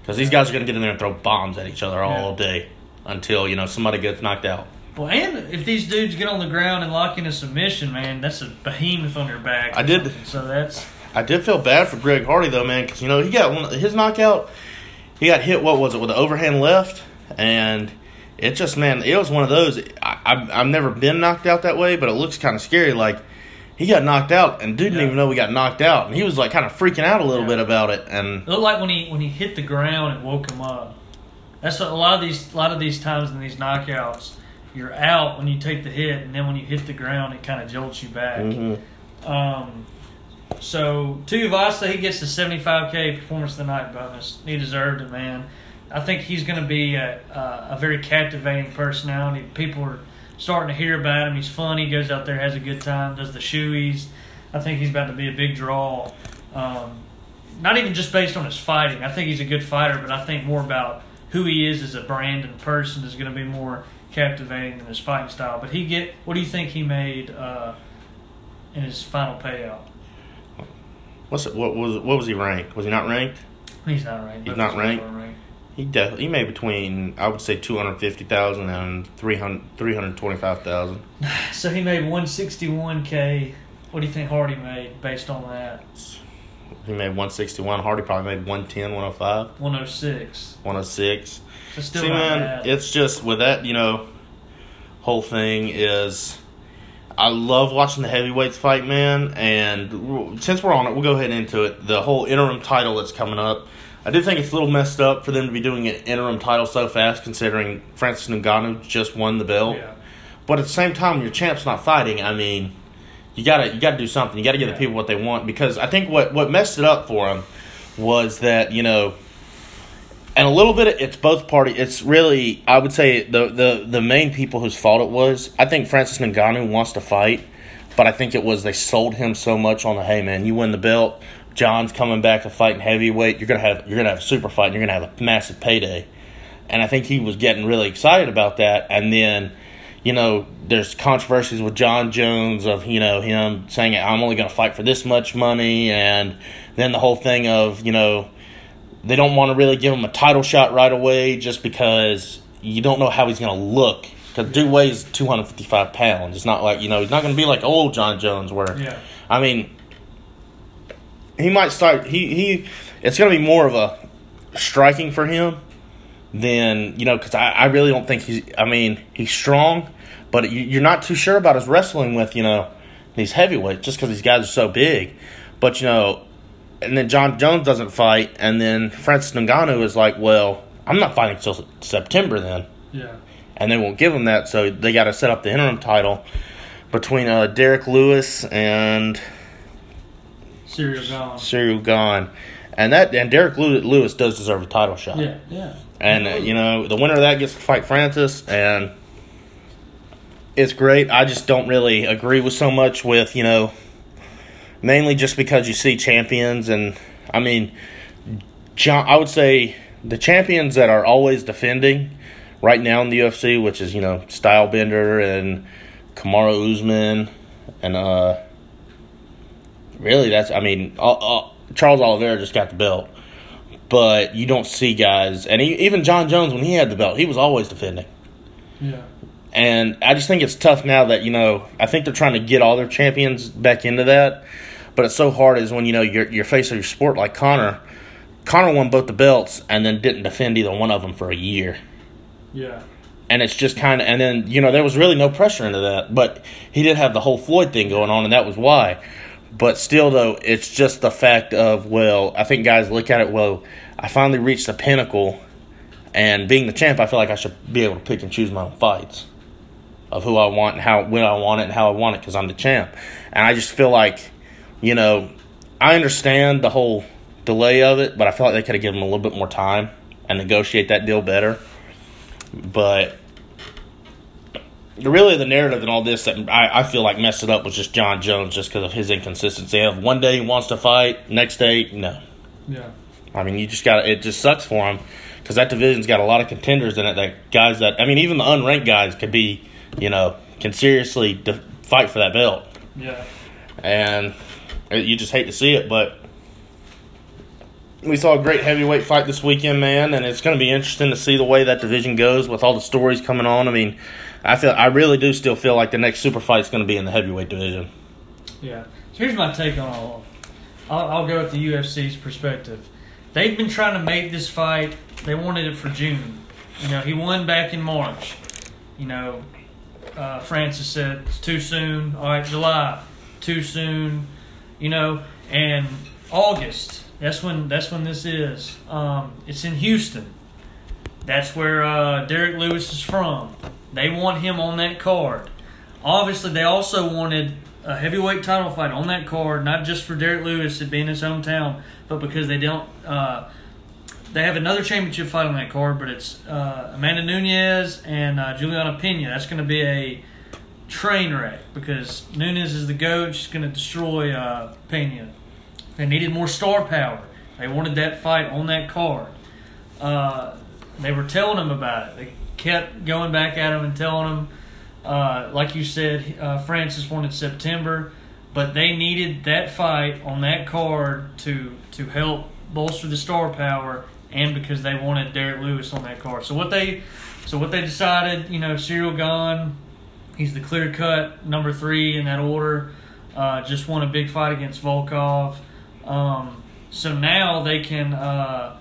because these guys are going to get in there and throw bombs at each other all Yeah. day until you know somebody gets knocked out. Well, and if these dudes get on the ground and lock in a submission, man, that's a behemoth on their back. I did- So that's I did feel bad for Greg Hardy though, man, because you know he got one his knockout. He got hit. What was it with the overhand left? And it just man, it was one of those. I, I've, I've never been knocked out that way, but it looks kind of scary. Like he got knocked out, and dude didn't Yeah. even know he got knocked out, and he was like kind of freaking out a little Yeah. bit about it. And it looked like when he when he hit the ground, it woke him up. That's a lot of these a lot of these times in these knockouts. You're out when you take the hit, and then when you hit the ground, it kind of jolts you back. mhm. Um, so Tuivasa, he gets the 75k performance of the night bonus. He deserved it, man. I think he's going to be a, a, a very captivating personality. People are starting to hear about him. He's funny, goes out there, has a good time, does the shoeies. I think he's about to be a big draw. Um, not even just based on his fighting. I think he's a good fighter, but I think more about who he is as a brand and person is going to be more captivating than his fighting style. But he get what do you think he made uh, in his final payout? what's it? What was what was he ranked? Was he not ranked? He's not ranked. He's not Both ranked? ranked. He def- he made between I would say two hundred fifty thousand and three hundred three hundred twenty five thousand. (sighs) So he made 161k. What do you think Hardy made based on that? He made 161. Hardy probably made 110, 105, 106. 106. So still See, man, bad. it's just with that, you know, whole thing is. I love watching the heavyweights fight, man. And since we're on it, we'll go ahead into it. The whole interim title that's coming up. I do think it's a little messed up for them to be doing an interim title so fast, considering Francis Ngannou just won the belt. yeah. But at the same time, your champ's not fighting. I mean, you gotta you gotta do something. You gotta give Yeah. the people what they want because I think what what messed it up for him was that you know, and a little bit of, it's both party. It's really I would say the the the main people whose fault it was. I think Francis Ngannou wants to fight, but I think it was they sold him so much on the hey man, you win the belt. John's coming back to fight in heavyweight. You're gonna have you're gonna have a super fight. and You're gonna have a massive payday. and I think he was getting really excited about that. And then, you know, there's controversies with John Jones of you know him saying I'm only going to fight for this much money, and then the whole thing of you know they don't want to really give him a title shot right away just because you don't know how he's going to look. Because dude weighs 255 pounds. It's not like, you know, he's not going to be like old John Jones where, Yeah. I mean, he might start, he, he, it's going to be more of a striking for him than, you know, because I, I really don't think he's, I mean, he's strong, but you, you're not too sure about his wrestling with, you know, these heavyweights just because these guys are so big. But, you know, and then John Jones doesn't fight, and then Francis Ngannou is like, well, I'm not fighting until September then, Yeah. and they won't give him that, so they got to set up the interim title between uh, Derrick Lewis and Ciryl Gane. Ciryl Gane, and that and Derrick Lewis does deserve a title shot, Yeah. Yeah. and uh, you know the winner of that gets to fight Francis, and it's great. I just don't really agree with so much with you know mainly just because you see champions and I mean John I would say the champions that are always defending right now in the UFC which is you know Stylebender and Kamaru Usman and uh really that's I mean uh, uh, Charles Oliveira just got the belt but you don't see guys and he, even John Jones when he had the belt he was always defending Yeah. and I just think it's tough now that, you know, I think they're trying to get all their champions back into that. But it's so hard is when, you know, you're, you're facing your sport like Conor. Conor won both the belts and then didn't defend either one of them for a year. Yeah. And it's just kind of, and then, you know, there was really no pressure into that. But he did have the whole Floyd thing going on, and that was why. But still, though, it's just the fact of, well, I think guys look at it, well, I finally reached the pinnacle. And being the champ, I feel like I should be able to pick and choose my own fights of who I want and how when I want it and how I want it because I'm the champ. And I just feel like, you know, I understand the whole delay of it, but I feel like they could have given him a little bit more time and negotiate that deal better. But really, the narrative and all this that I, I feel like messed it up was just John Jones just because of his inconsistency. Of one day he wants to fight, next day no. Yeah. I mean, you just got it. Just sucks for him because that division's got a lot of contenders in it. That guys that I mean, even the unranked guys could be, you know, can seriously de- fight for that belt, Yeah. and uh, you just hate to see it. But we saw a great heavyweight fight this weekend, man, and it's going to be interesting to see the way that division goes with all the stories coming on. I mean, I feel I really do still feel like the next super fight is going to be in the heavyweight division. Yeah. So here's my take on all. I'll, I'll go with the UFC's perspective. They've been trying to make this fight. They wanted it for June. You know, he won back in March. You know, uh, Francis said it's too soon. All right, July, too soon. You know, and August. That's when. That's when this is. Um, it's in Houston. That's where uh, Derrick Lewis is from. They want him on that card. Obviously, they also wanted a heavyweight title fight on that card, not just for Derrick Lewis it being his hometown, but because they don't. Uh, they have another championship fight on that card, but it's uh, Amanda Nunes and uh, Juliana Pena. That's going to be a train wreck because Nunes is the goat. She's going to destroy uh, Pena. They needed more star power. They wanted that fight on that card. Uh, they were telling him about it. They kept going back at him and telling him, uh, like you said, uh, Francis wanted September, but they needed that fight on that card to to help bolster the star power, and because they wanted Derrick Lewis on that card. So what they, so what they decided, you know, Ciryl Gane. He's the clear cut number three in that order. Uh, just won a big fight against Volkov. Um, so now they can uh,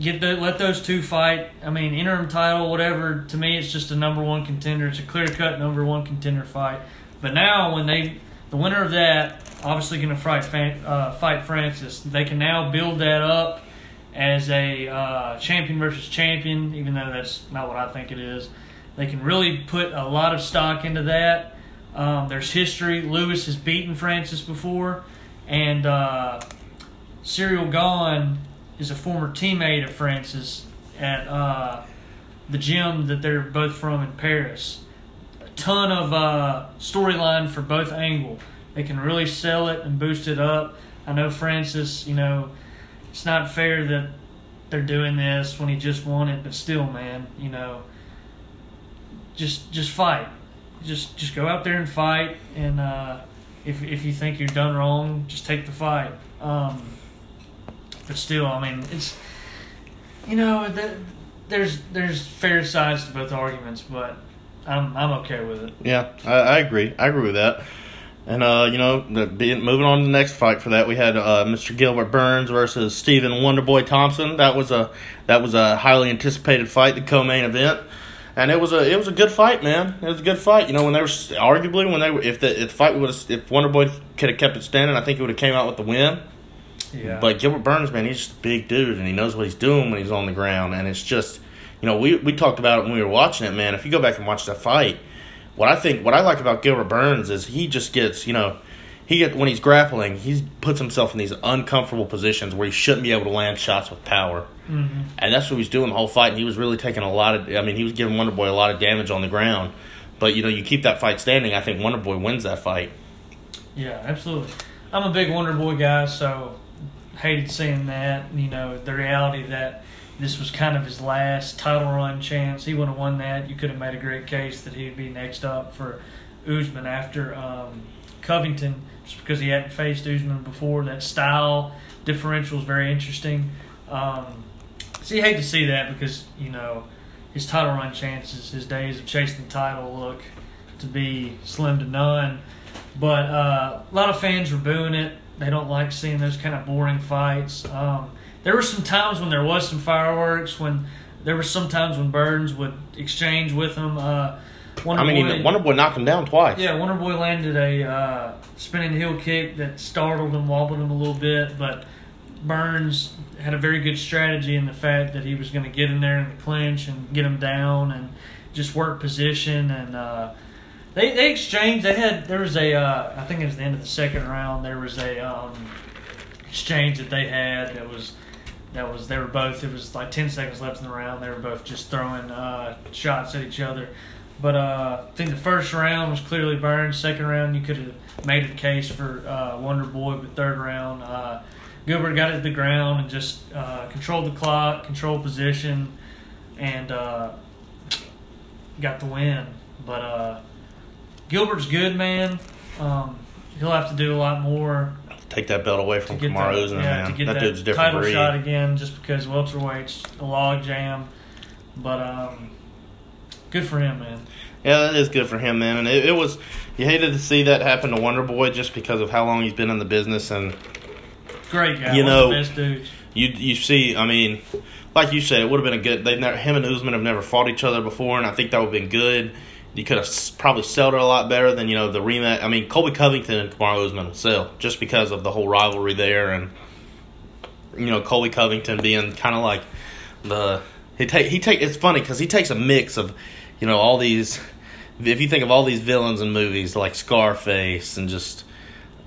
get the, let those two fight. I mean, interim title, whatever. To me, it's just a number one contender. It's a clear cut number one contender fight. But now, when they the winner of that, obviously going to fight uh, fight Francis. They can now build that up as a uh, champion versus champion, even though that's not what I think it is. They can really put a lot of stock into that. Um, there's history. Lewis has beaten Francis before, and uh, Ciryl Gane is a former teammate of Francis at uh, the gym that they're both from in Paris. A ton of uh, storyline for both angle. They can really sell it and boost it up. I know Francis, you know, it's not fair that they're doing this when he just won it, but still, man, you know, just just fight, just just go out there and fight, and uh, if if you think you're done wrong, just take the fight. Um, but still, I mean, it's you know there's there's fair sides to both arguments, but I'm I'm okay with it. Yeah, I, I agree. I agree with that. And uh, you know, the, being, moving on to the next fight for that, we had uh, Mr. Gilbert Burns versus Stephen Wonderboy Thompson. That was a that was a highly anticipated fight, the co-main event, and it was a it was a good fight, man. It was a good fight. You know, when they were arguably when they were if the if the fight would if Wonderboy could have kept it standing, I think it would have came out with the win. Yeah. But Gilbert Burns, man, he's just a big dude, and he knows what he's doing when he's on the ground, and it's just, you know, we we talked about it when we were watching it, man. If you go back and watch that fight what I think, what I like about Gilbert Burns is he just gets, you know, he get when he's grappling, he puts himself in these uncomfortable positions where he shouldn't be able to land shots with power, mm-hmm. and that's what he was doing the whole fight. And he was really taking a lot of, I mean, he was giving Wonderboy a lot of damage on the ground. But you know, you keep that fight standing. I think Wonderboy wins that fight. Yeah, absolutely. I'm a big Wonderboy guy, so hated seeing that. You know, the reality that this was kind of his last title run chance. He would have won that. You could have made a great case that he'd be next up for Usman after um, Covington, just because he hadn't faced Usman before. That style differential is very interesting. Um, so you hate to see that because you know his title run chances, his days of chasing the title look to be slim to none. But uh, a lot of fans were booing it. They don't like seeing those kind of boring fights. Um, there were some times when there was some fireworks. When there were some times when Burns would exchange with him. Uh, Wonder I mean, Boy, Wonder Boy knocked him down twice. Yeah, Wonder Boy landed a uh, spinning heel kick that startled him, wobbled him a little bit, but Burns had a very good strategy in the fact that he was going to get in there in the clinch and get him down and just work position and. Uh, they, they exchanged. They had there was a uh, I think it was the end of the second round. There was a um, exchange that they had that was that was they were both. It was like ten seconds left in the round. They were both just throwing uh, shots at each other. But uh, I think the first round was clearly Burns. Second round, you could have made a case for uh, Wonder Boy. But third round, uh, Gilbert got it to the ground and just uh, controlled the clock, controlled position, and uh, got the win. But uh, Gilbert's good, man. Um, he'll have to do a lot more take that belt away from Kamaru Usman, yeah, man. To get that, that dude's different title breed. shot again, just because welterweight's a log jam. But um, good for him, man. Yeah, that is good for him, man. And it, it was you hated to see that happen to Wonder Boy just because of how long he's been in the business and great guy. You know. You you see, I mean, like you said, it would have been a good. They never him and Usman have never fought each other before, and I think that would have been good you could have probably sold it a lot better than you know the rematch. I mean, Colby Covington and Kamaru Usman will sell just because of the whole rivalry there, and you know Colby Covington being kind of like the he take he take. It's funny because he takes a mix of you know all these. If you think of all these villains in movies like Scarface and just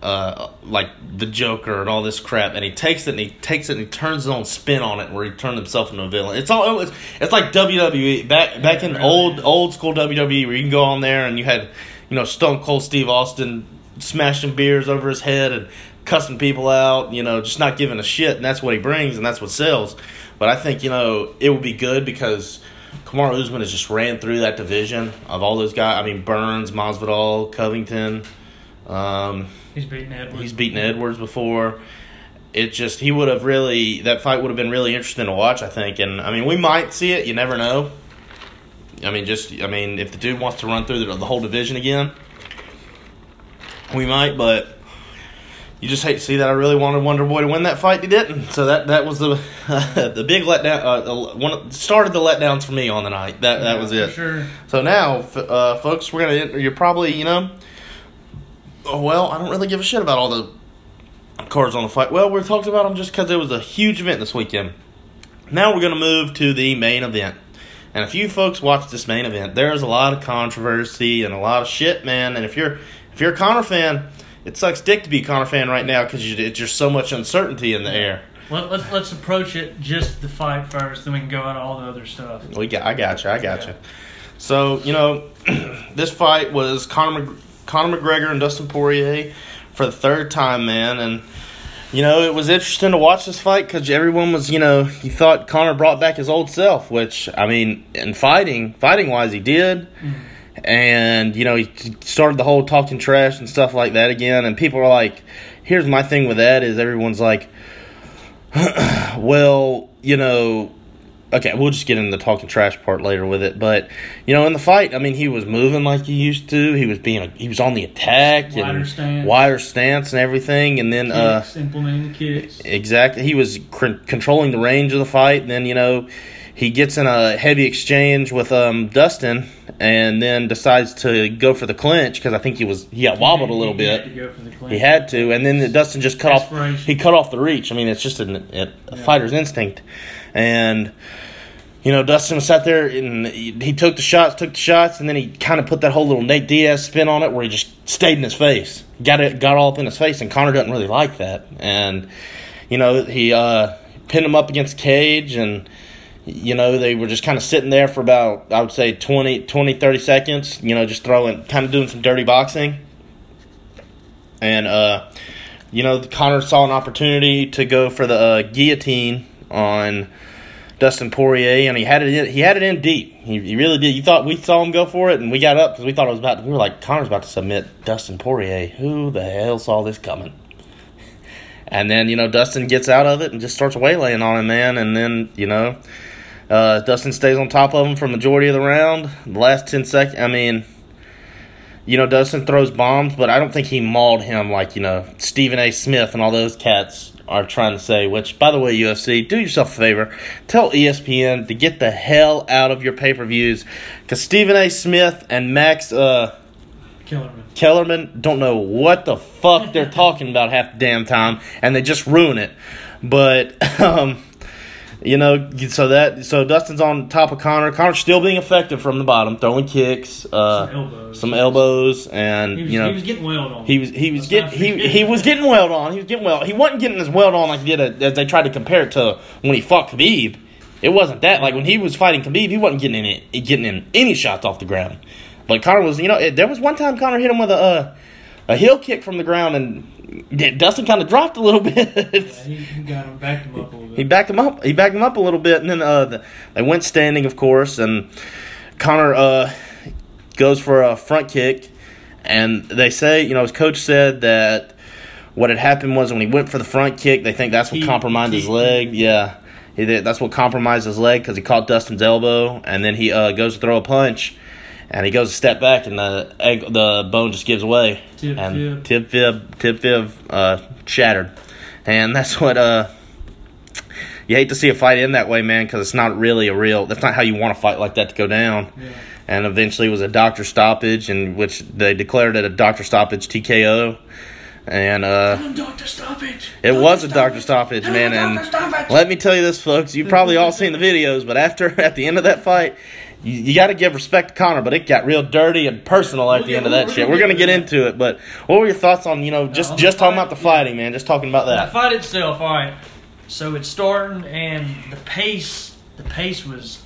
uh, like the Joker and all this crap, and he takes it and he takes it and he turns his own spin on it, where he turned himself into a villain. It's all it's, it's like WWE back back in old old school WWE, where you can go on there and you had you know Stone Cold Steve Austin smashing beers over his head and cussing people out, you know, just not giving a shit, and that's what he brings and that's what sells. But I think you know it would be good because. Kamaru Usman has just ran through that division of all those guys. I mean, Burns, Masvidal, Covington, um, He's beaten Edwards. He's beaten Edwards before. It just he would have really that fight would have been really interesting to watch. I think, and I mean we might see it. You never know. I mean, just I mean, if the dude wants to run through the, the whole division again, we might. But you just hate to see that. I really wanted Wonder Boy to win that fight. He didn't. So that that was the uh, (laughs) the big letdown. Uh, one started the letdowns for me on the night. That that was it. Sure. So now, uh, folks, we're gonna. You're probably you know oh, well, I don't really give a shit about all the cards on the fight. Well, we talked about them just because it was a huge event this weekend. Now we're going to move to the main event. And if you folks watch this main event, there's a lot of controversy and a lot of shit, man. And if you're if you're a Conor fan, it sucks dick to be a Conor fan right now because there's just so much uncertainty in the air. Let, let's let's approach it just the fight first, then we can go on all the other stuff. We got, I got you, I got yeah. you. So you know, (clears throat) this fight was Conor Conor McGregor and Dustin Poirier for the third time, man. And you know, it was interesting to watch this fight because everyone was, you know, you thought Conor brought back his old self, which I mean, in fighting, fighting wise, he did. And you know, he started the whole talking trash and stuff like that again. And people are like, "Here's my thing with that: is everyone's like, (clears throat) well, you know." Okay, we'll just get into the talking trash part later with it, but you know, in the fight, I mean, he was moving like he used to. He was being, a, he was on the attack Wider and stance. wider stance and everything, and then uh, implementing the kicks. Exactly. He was cr- controlling the range of the fight. And then, you know, he gets in a heavy exchange with um, Dustin and then decides to go for the clinch because I think he was he got wobbled a little He had bit. to go for the clinch. He had to, and then Dustin just cut off. He cut off the reach. I mean, it's just an, a, a fighter's instinct, and you know, Dustin sat there and he, took the shots, took the shots, and then he kind of put that whole little Nate Diaz spin on it, where he just stayed in his face, got it, got all up in his face, and Conor doesn't really like that, and you know, he uh, pinned him up against cage and you know they were just kind of sitting there for about i would say 20 20 30 seconds you know just throwing kind of doing some dirty boxing. And uh you know conor saw an opportunity to go for the uh, guillotine on dustin poirier and he had it in, he had it in deep he, he really did you thought we saw him go for it and we got up because we thought it was about we were like conor's about to submit dustin poirier who the hell saw this coming (laughs) and then, you know, Dustin gets out of it and just starts waylaying on him, man. And then, you know, uh, Dustin stays on top of him for majority of the round. The last 10 seconds, I mean, you know, Dustin throws bombs, but I don't think he mauled him like, you know, Stephen A. Smith and all those cats are trying to say. Which, by the way, UFC, do yourself a favor. Tell ESPN to get the hell out of your pay per views. Because Stephen A. Smith and Max, uh, Killerman. Kellerman don't know what the fuck they're (laughs) talking about half the damn time, and they just ruin it. But (laughs) um, you know, so that so Dustin's on top of Conor. Conor's still being effective from the bottom, throwing kicks, uh, Some elbows. some elbows, and was, you know. he was getting wailed on. He was he was getting he, he was getting welled on. He was getting well. He wasn't getting as welled on like he did as they tried to compare it to when he fought Khabib. It wasn't that like when he was fighting Khabib, he wasn't getting in it, getting in any shots off the ground. But Conor was, you know, it, there was one time Conor hit him with a uh, a heel kick from the ground, and Dustin kind of dropped a little (laughs) bit. He, he got him, backed him up a little bit. he backed him up. He backed him up a little bit, and then uh, the, they went standing, of course, and Conor uh, goes for a front kick, and they say, you know, his coach said that what had happened was when he went for the front kick, they think that's what He- compromised his leg. Yeah, he, that's what compromised his leg because he caught Dustin's elbow, and then he uh, goes to throw a punch. And he goes a step back, and the egg, the bone just gives way, Tib and fib. tib fib, tib fib, uh, shattered, and that's what uh, you hate to see a fight end that way, man, because it's not really a real. That's not how you want a fight like that to go down. Yeah. And eventually, it was a doctor stoppage, in which they declared it a doctor stoppage TKO. And uh, Doctor Stoppage. it was a doctor stoppage, man. And let me tell you this, folks. You've probably all seen the videos, but after (laughs) at the end of that fight, you, you got to give respect to Conor. But it got real dirty and personal at the end of that shit. We're gonna get into it, but what were your thoughts on you know just on the just talking about the fighting, man? Just talking about that. The fight itself, all right. So it's starting, and the pace, the pace was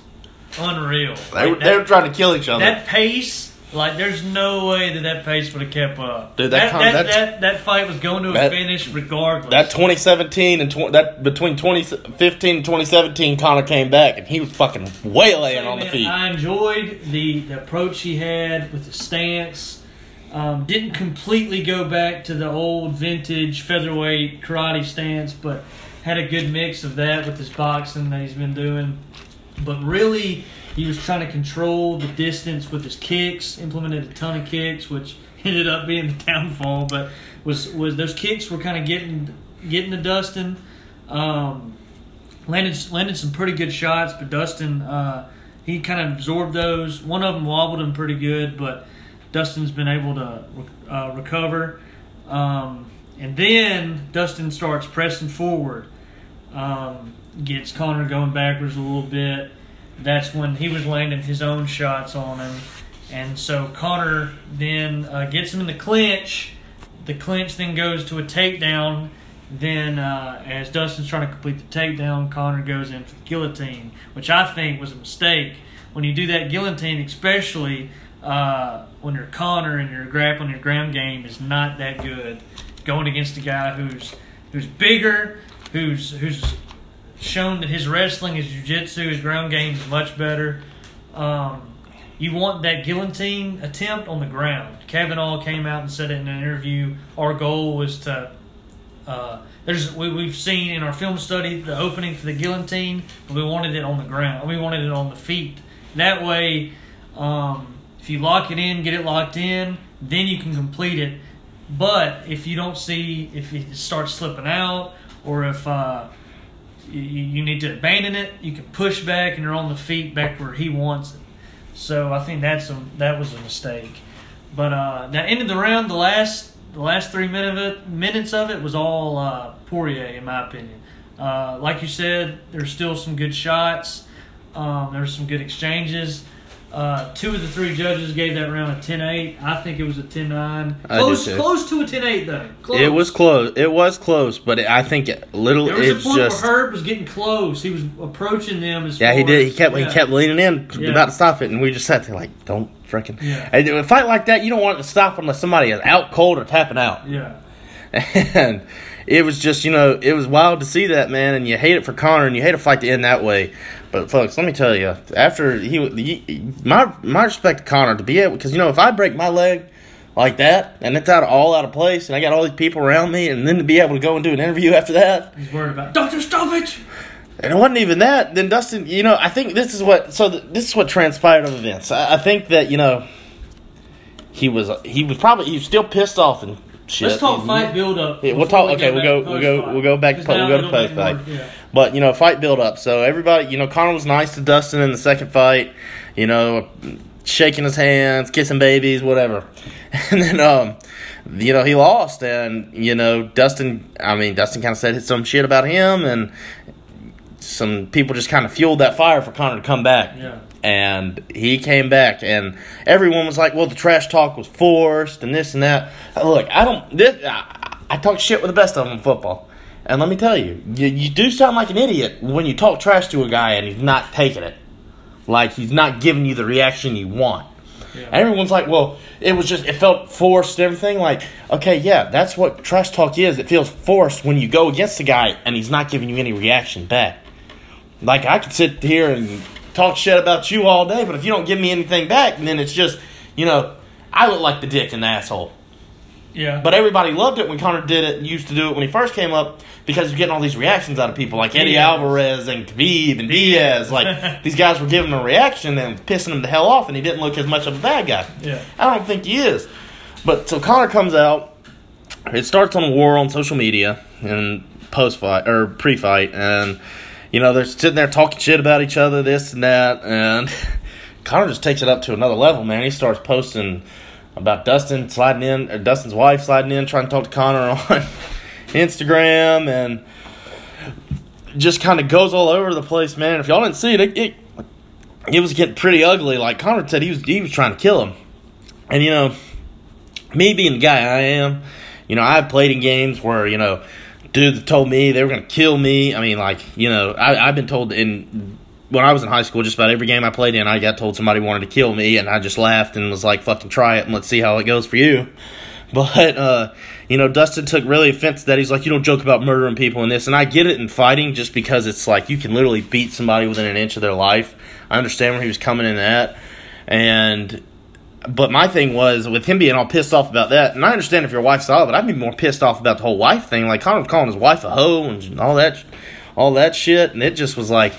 unreal. They were, Like, they were trying to kill each other. that pace, like, there's no way that that pace would have kept up. Dude, that that, con- that, that- that, fight was going to a finish regardless. That 2017 and tw- that between 2015 and 2017, Conor came back and he was fucking waylaying on the feet. I enjoyed the, the approach he had with the stance. Um, didn't completely go back to the old vintage featherweight karate stance, but had a good mix of that with his boxing that he's been doing. But really, he was trying to control the distance with his kicks. Implemented a ton of kicks, which ended up being the (laughs) downfall. But was was those kicks were kind of getting getting to Dustin. Um, landed landed some pretty good shots, but Dustin uh, he kind of absorbed those. One of them wobbled him pretty good, but Dustin's been able to uh, recover. Um, and then Dustin starts pressing forward, um, gets Conor going backwards a little bit. That's when he was landing his own shots on him, and so Conor then uh, gets him in the clinch. The clinch then goes to a takedown. Then, uh, as Dustin's trying to complete the takedown, Conor goes in for the guillotine, which I think was a mistake. When you do that guillotine, especially uh, when you're Conor and your grappling, your ground game is not that good, going against a guy who's who's bigger, who's who's shown that his wrestling, his jiu-jitsu, his ground game is much better. Um, you want that guillotine attempt on the ground. Kevin Kavanagh came out and said it in an interview. Our goal was to. Uh, there's we, we've seen in our film study the opening for the guillotine, but we wanted it on the ground. We wanted it on the feet. That way, um, if you lock it in, get it locked in, then you can complete it. But if you don't see if it starts slipping out, or if uh, you, you need to abandon it, you can push back and you're on the feet back where he wants it. So I think that's a, that was a mistake. But uh, end of the round, the last the last three minute of it, minutes of it was all uh, Poirier, in my opinion. Uh, like you said, there's still some good shots. Um, there were some good exchanges. Uh, two of the three judges gave that round a 10-8. I think it was a 10-9. Close, close to a 10-8 though. Close. It was close. It was close, but it, I think it, little. There was a point just. where Herb was getting close. He was approaching them as Yeah, he did. He as- kept he kept leaning in, Yeah. about to stop it, and we just sat there like, "Don't freaking." Yeah. And a fight like that, you don't want it to stop unless somebody is out cold or tapping out. Yeah. (laughs) And it was just, you know, it was wild to see that man, and you hate it for Conor, and you hate a fight to end that way. But folks, let me tell you, after he, he my my respect to Conor to be able, because you know, if I break my leg like that, and it's out all out of place, and I got all these people around me, and then to be able to go and do an interview after that, He's worried about Dr. Stovich. and it wasn't even that. Then Dustin, you know, I think this is what. So th- this is what transpired of events. I, I think that you know, he was he was probably he was still pissed off and shit. Let's talk fight build up. Yeah, we'll talk- okay, we'll go- we'll go- we'll go back to- we'll go to post fight. Yeah. But you know, fight build up. So everybody, you know, Conor was nice to Dustin in the second fight. You know, shaking his hands, kissing babies, whatever. (laughs) And then, um, you know, he lost, and you know, Dustin. I mean, Dustin kind of said some shit about him, and some people just kind of fueled that fire for Conor to come back. Yeah. And he came back, and everyone was like, "Well, the trash talk was forced, and this and that." Look, I don't. This, I, I talk shit with the best of them in football, and let me tell you, you, you do sound like an idiot when you talk trash to a guy and he's not taking it, like he's not giving you the reaction you want. Yeah. And everyone's like, "Well, it was just it felt forced and everything." Like, okay, yeah, that's what trash talk is. It feels forced when you go against the guy and he's not giving you any reaction back. Like I could sit here and talk shit about you all day, but if you don't give me anything back, then it's just, you know, I look like the dick and the asshole. Yeah. But everybody loved it when Conor did it. and Used to do it when he first came up because he was getting all these reactions out of people like Eddie Diaz. Alvarez and Khabib and Diaz. Like (laughs) these guys were giving him a reaction and pissing him the hell off, and he didn't look as much of a bad guy. yeah. I don't think he is. But so Conor comes out. It starts on a war on social media and post fight or pre fight, and you know they're sitting there talking shit about each other, this and that, and (laughs) Conor just takes it up to another level, man. He starts posting about Dustin sliding in, or Dustin's wife sliding in, trying to talk to Conor (laughs) on Instagram, and just kind of goes all over the place, man. If y'all didn't see it, it, it, it was getting pretty ugly. Like Conor said, he was he was trying to kill him. And you know, me being the guy I am, you know, I've played in games where you know, dudes told me they were gonna kill me. I mean, like you know, I, I've been told in when I was in high school, just about every game I played in, I got told somebody wanted to kill me, and I just laughed and was like, "Fucking try it and let's see how it goes for you." (laughs) But uh, you know, Dustin took really offense to that. He's like, "You don't joke about murdering people in this," and I get it in fighting, just because it's like you can literally beat somebody within an inch of their life. I understand where he was coming in at, and but my thing was with him being all pissed off about that, and I understand if your wife's solid, but I'd be more pissed off about the whole wife thing. Like Conor calling his wife a hoe and all that, all that shit, and it just was like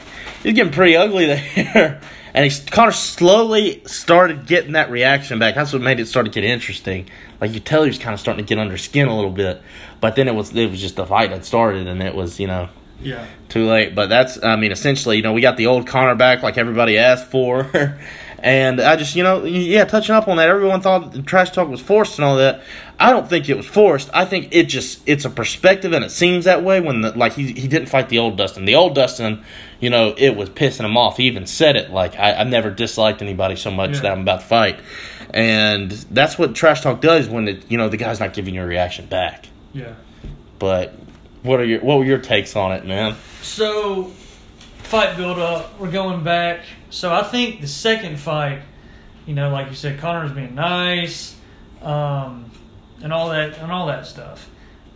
was getting pretty ugly there. (laughs) And he Conor slowly started getting that reaction back. That's what made it start to get interesting. Like you tell, he was kind of starting to get under skin a little bit. But then it was it was just the fight that started, and it was you know Yeah. too late. But that's, I mean, essentially, you know, we got the old Conor back like everybody asked for. (laughs) and I just, you know, yeah, touching up on that, everyone thought the trash talk was forced and all that. I don't think it was forced. I think it just, it's a perspective and it seems that way when, the, like, he, he didn't fight the old Dustin. The old Dustin, you know, it was pissing him off. He even said it, like, I, I never disliked anybody so much Yeah. that I'm about to fight. And that's what trash talk does when, it, you know, the guy's not giving you a reaction back. Yeah. But what are your, what were your takes on it, man? So, fight build up. We're going back. So I think the second fight, you know, like you said, Conor's being nice, um, and all that and all that stuff.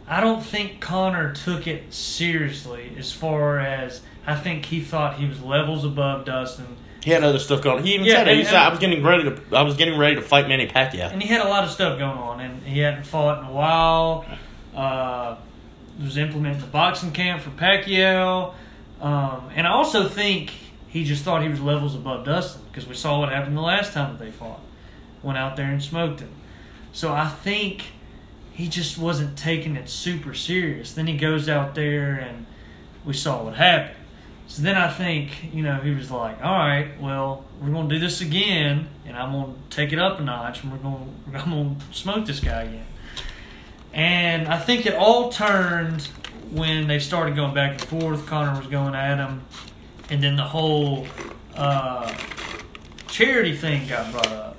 I don't think Conor took it seriously as far as I think he thought he was levels above Dustin. He had other stuff going. on. He even Yeah, said it. He and- said, "I was getting ready to. I was getting ready to fight Manny Pacquiao." And he had a lot of stuff going on, and he hadn't fought in a while. Uh, was implementing the boxing camp for Pacquiao. Um, and I also think he just thought he was levels above Dustin because we saw what happened the last time that they fought. Went out there and smoked him. So I think he just wasn't taking it super serious. Then he goes out there and we saw what happened. So then I think, you know, he was like, all right, well, we're going to do this again, and I'm going to take it up a notch, and we're going (laughs) to, I'm going to smoke this guy again. And I think it all turned when they started going back and forth. Conor was going at him, and then the whole uh, charity thing got brought up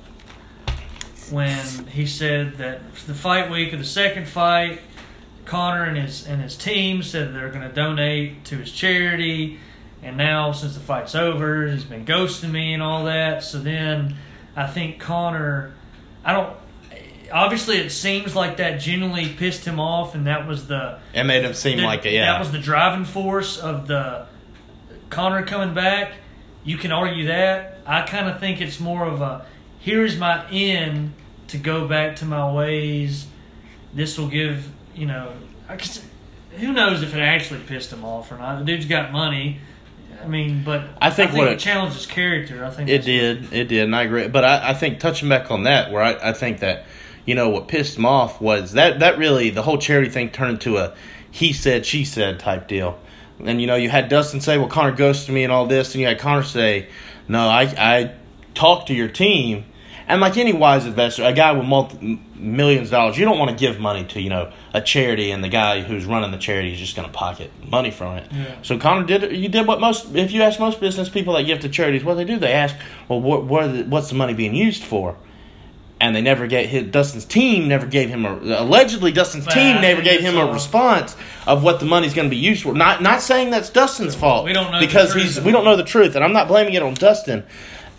when he said that the fight week of the second fight, Conor and his and his team said they're going to donate to his charity, and now since the fight's over, he's been ghosting me and all that. So then, I think Conor, I don't. Obviously, it seems like that genuinely pissed him off, and that was the It made him seem that- like it. Yeah, That was the driving force of the Conor coming back. You can argue that. I kind of think it's more of a here is my end to go back to my ways. This will give you know. I guess, who knows if it actually pissed him off or not? The dude's got money. I mean, but I think what it, challenged his character. I think It did, it did, and I agree. But I, I think touching back on that, where I, I think that, you know, what pissed him off was that that really the whole charity thing turned into a he said she said type deal. And you know, you had Dustin say, "Well, Conor ghosted me" and all this, and you had Conor say, "No, I I talked to your team." And like any wise investor, a guy with multi, millions of dollars, you don't want to give money to you know a charity, and the guy who's running the charity is just going to pocket money from it. Yeah. So Conor did. You did what most. If you ask most business people that give to charities, what they do, they ask, "Well, what, what the, what's the money being used for?" And they never gave his, Dustin's team never gave him a allegedly Dustin's Well, team never gave him it's a response of what the money's going to be used for. Not not saying that's Dustin's fault. We don't know the because truth he's we don't know the truth, and I'm not blaming it on Dustin.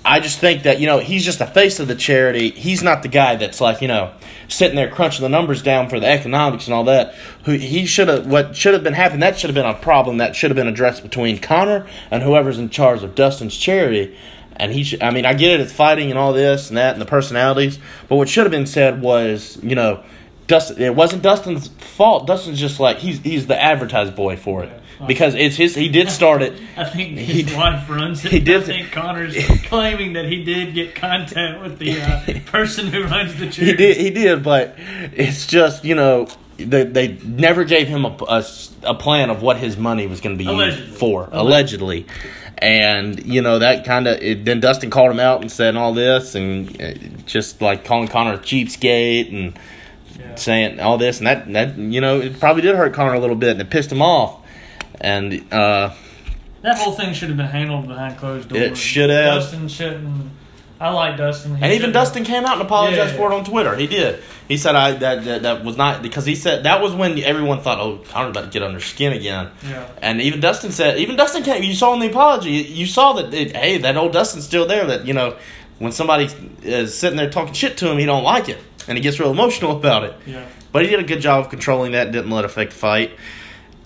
I just think that you know he's just the face of the charity. He's not the guy that's like you know sitting there crunching the numbers down for the economics and all that. Who he should have what should have been happening. That should have been a problem that should have been addressed between Conor and whoever's in charge of Dustin's charity. And he should. I mean, I get it. It's fighting and all this and that and the personalities. But what should have been said was you know. Dustin, it wasn't Dustin's fault. Dustin's just like he's he's the advertised boy for it because it's his. He did start it. I think He- his wife runs it. he did- I think Conor's (laughs) claiming that he did get contact with the uh, person who runs the charity. He did, he did, but it's just you know they, they never gave him a, a, a plan of what his money was going to be Allegedly. used for, allegedly, and you know that kind of then Dustin called him out and said all this and uh, just like calling Conor a cheapskate and Yeah. saying all this and that that you know it probably did hurt Conor a little bit and it pissed him off, and uh, That whole thing should have been handled behind closed doors. It should have. Dustin shouldn't. I like Dustin. He And even Dustin came out and apologized Yeah. for it on Twitter. He did. He said I that, that that was not because he said that was when everyone thought, oh, Conor's about to get under skin again. Yeah. And even Dustin said, even Dustin came. You saw in the apology, you saw that it, hey, that old Dustin's still there. That you know, when somebody is sitting there talking shit to him, he don't like it, and he gets real emotional (laughs) about it. Yeah. But he did a good job of controlling that. Didn't let it affect the fight.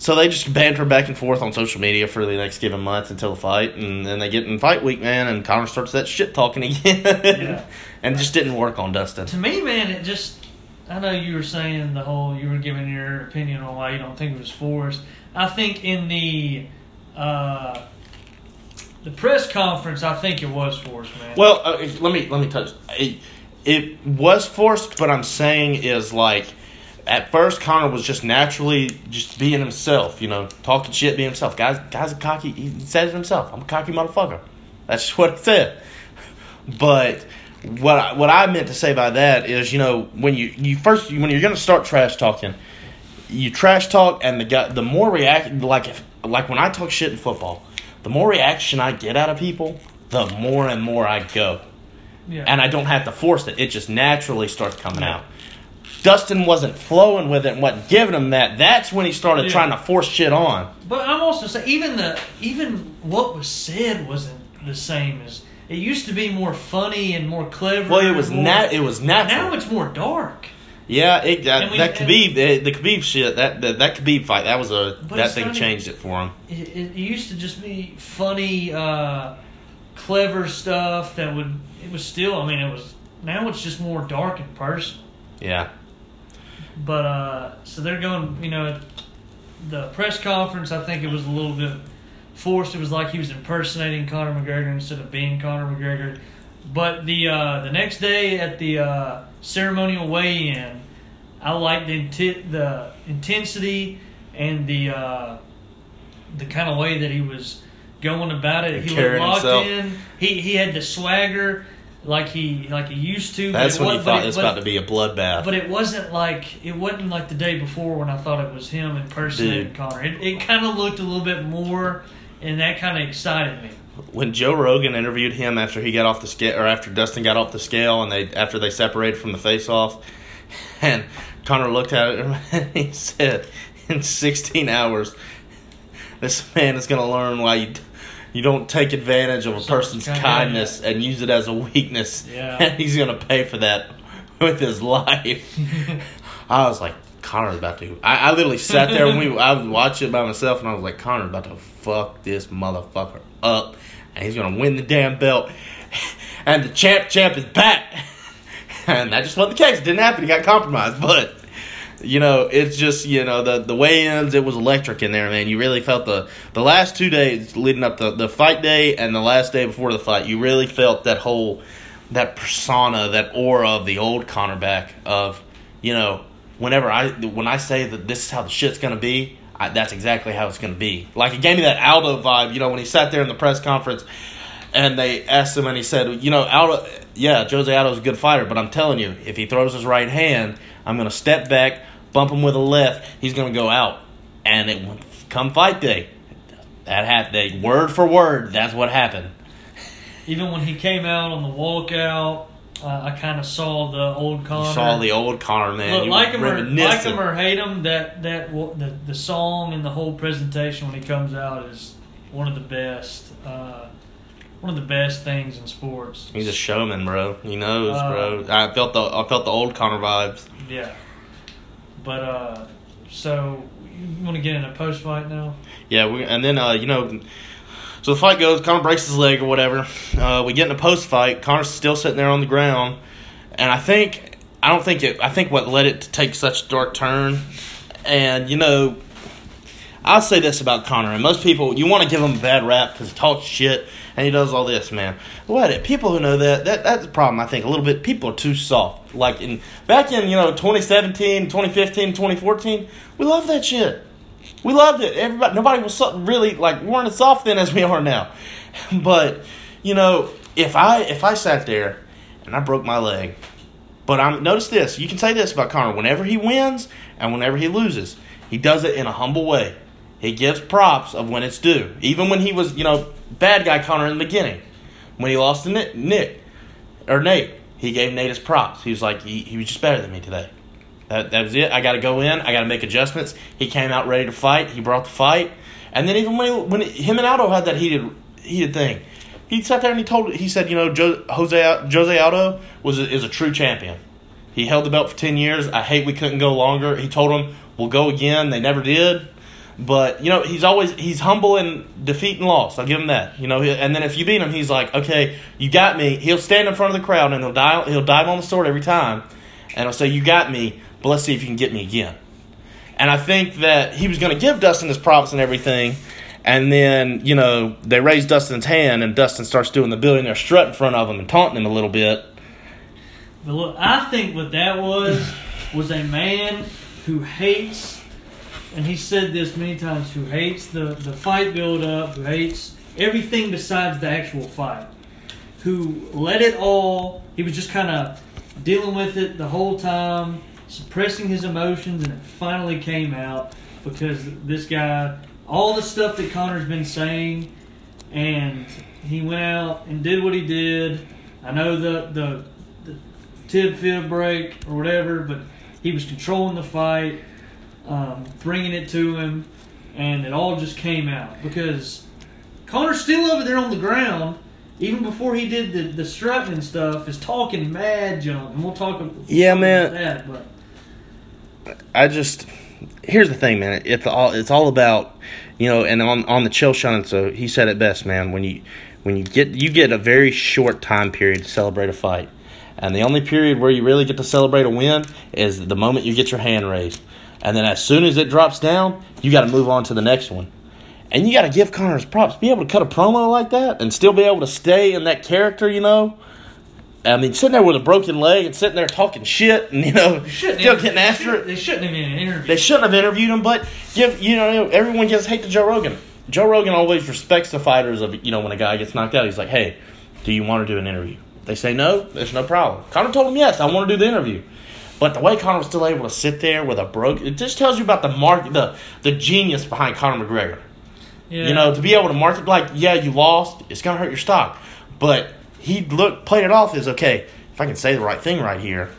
So they just banter back and forth on social media for the next given month until the fight, and then they get in fight week, man, and Conor starts that shit talking again, Yeah. (laughs) and it just didn't work on Dustin. To me, man, it just. I know you were saying the whole. You were giving your opinion on why you don't think it was forced. I think in the. Uh, the press conference, I think it was forced, man. Well, uh, let me let me touch. It, it was forced, but I'm saying is like at first Conor was just naturally just being himself, you know, talking shit, being himself. Guys, guys, a cocky. He said it himself. I'm a cocky motherfucker. That's (laughs) what he said. But what I, what I meant to say by that is, you know, when you you first when you're gonna start trash talking, you trash talk, and the guy the more react like if like when I talk shit in football, the more reaction I get out of people, the more and more I go yeah. and I don't have to force it. It just naturally starts coming out. Dustin wasn't flowing with it and wasn't giving him that. That's when he started Yeah. trying to force shit on. But I'm also saying even the even what was said wasn't the same as it used to be more funny and more clever. Well, it was more, nat. It was natural. Now it's more dark. Yeah, it, that, And we- that Khabib, the, the Khabib shit, that, that that Khabib fight, that was a that thing even- changed it for him. It, it, it used to just be funny, uh, clever stuff that would. It was still. I mean, it was. Now it's just more dark and personal. Yeah, But uh, so they're going. You know, the press conference. I think it was a little bit forced. It was like he was impersonating Conor McGregor instead of being Conor McGregor. But the uh, the next day at the uh, ceremonial weigh-in, I liked the inti- the intensity and the uh, the kind of way that he was going about it. He looked Carrying locked himself. in. He he had the swagger like he like he used to. that's when you thought it- was about to be a bloodbath. but it wasn't like it wasn't like the day before when I thought it was him impersonating Dude. Conor. It, it kind of looked a little bit more, and that kind of excited me. when Joe Rogan interviewed him after he got off the scale, or after Dustin got off the scale, and they after they separated from the face off, (laughs) and Conor looked at it and (laughs) he said, "In 16 hours, this man is going to learn why you." You don't take advantage of a person's kindness and use it as a weakness. Yeah. And (laughs) he's going to pay for that with his life. (laughs) I was like, Conor's about to. I, I literally sat there and we I was watching it by myself, and I was like, Conor's about to fuck this motherfucker up, and he's gonna win the damn belt, (laughs) and the champ champ is back, and that just wasn't the case. It didn't happen. He got compromised, but. You know, it's just you know the the weigh-ins. It was electric in there, man. You really felt the the last two days leading up to the fight day and the last day before the fight. You really felt that whole that persona, that aura of the old Conor back of you know whenever I when I say that this is how the shit's gonna be, I, that's exactly how it's gonna be. Like it gave me that Aldo vibe, you know, when he sat there in the press conference and they asked him and he said, you know, Aldo, yeah, Jose Aldo's a good fighter, but I'm telling you, if he throws his right hand, I'm gonna step back, bump him with a left, he's gonna go out, and it come fight day. That happened. Word for word, that's what happened. Even when he came out on the walkout, uh, I kind of saw the old Conor. You saw the old Conor man. Look, You like him or like him or hate him, that that the the song and the whole presentation when he comes out is one of the best. Uh, one of the best things in sports. He's a showman, bro. He knows, Uh, bro. I felt the I felt the old Conor vibes. Yeah. But uh, so you want to get in a post fight now? Yeah, we, and then uh, you know, so the fight goes. Conor breaks his leg or whatever. Uh, we get in a post fight. Conor's still sitting there on the ground, and I think I don't think it. I think what led it to take such a dark turn, and you know, I'll say this about Conor. And most people, you want to give him a bad rap because he talks shit and he does all this, man. Let it. People who know that, that that's the problem. I think a little bit. People are too soft. Like in back in you know 2017, 2015, 2014, we loved that shit. We loved it. Everybody, nobody was so, really like we weren't as soft then as we are now. (laughs) But you know, if I if I sat there and I broke my leg, but I'm notice this. You can say this about Conor. Whenever he wins and whenever he loses, he does it in a humble way. He gives props of when it's due. Even when he was, you know, bad guy Conor in the beginning, when he lost to Nick, Nick or Nate, he gave Nate his props. He was like, he, he was just better than me today. That, that was it. I got to go in. I got to make adjustments. He came out ready to fight. He brought the fight. And then even when he, when he, him and Aldo had that heated heated thing, he sat there and he told he said, you know, jo, Jose Jose Aldo was a, is a true champion. He held the belt for ten years. I hate we couldn't go longer. He told him we'll go again. They never did. But you know he's always he's humble in defeat and loss. I'll give him that. You know, and then if you beat him, he's like, okay, you got me. He'll stand in front of the crowd and he'll dive he'll dive on the sword every time, and he'll say, you got me. But let's see if you can get me again. And I think that he was going to give Dustin his props and everything. And then, you know, they raise Dustin's hand, and Dustin starts doing the billionaire strut in front of him and taunting him a little bit. But look, I think what that was was a man who hates, and he said this many times, who hates the, the fight build up, who hates everything besides the actual fight, who let it all, he was just kind of dealing with it the whole time, suppressing his emotions, and it finally came out because this guy, all the stuff that Conor's been saying, and he went out and did what he did. I know the the, the tib fib break or whatever, but he was controlling the fight, um, bringing it to him, and it all just came out because Conor's still over there on the ground. Even before he did the, the strutting and stuff, is talking mad junk, and we'll talk. Yeah, about man. That, but I just here's the thing, man. It's all it's all about you know, and on on the chill shun. So he said it best, man. When you when you get you get a very short time period to celebrate a fight, and the only period where you really get to celebrate a win is the moment you get your hand raised, and then as soon as it drops down, you got to move on to the next one. And you got to give Conor's props. Be able to cut a promo like that and still be able to stay in that character, you know. I mean, sitting there with a broken leg and sitting there talking shit and you know still getting after it. They shouldn't have been in an interview. They shouldn't have interviewed him, but give you know everyone gets hate to Joe Rogan. Joe Rogan always respects the fighters of you know when a guy gets knocked out, he's like, hey, do you want to do an interview? They say no, there's no problem. Conor told him yes, I want to do the interview. But the way Conor was still able to sit there with a broke, it just tells you about the mark, the the genius behind Conor McGregor. yeah. You know, to be able to market like, yeah, you lost, it's gonna hurt your stock. But he looked played it off as okay, if I can say the right thing right here,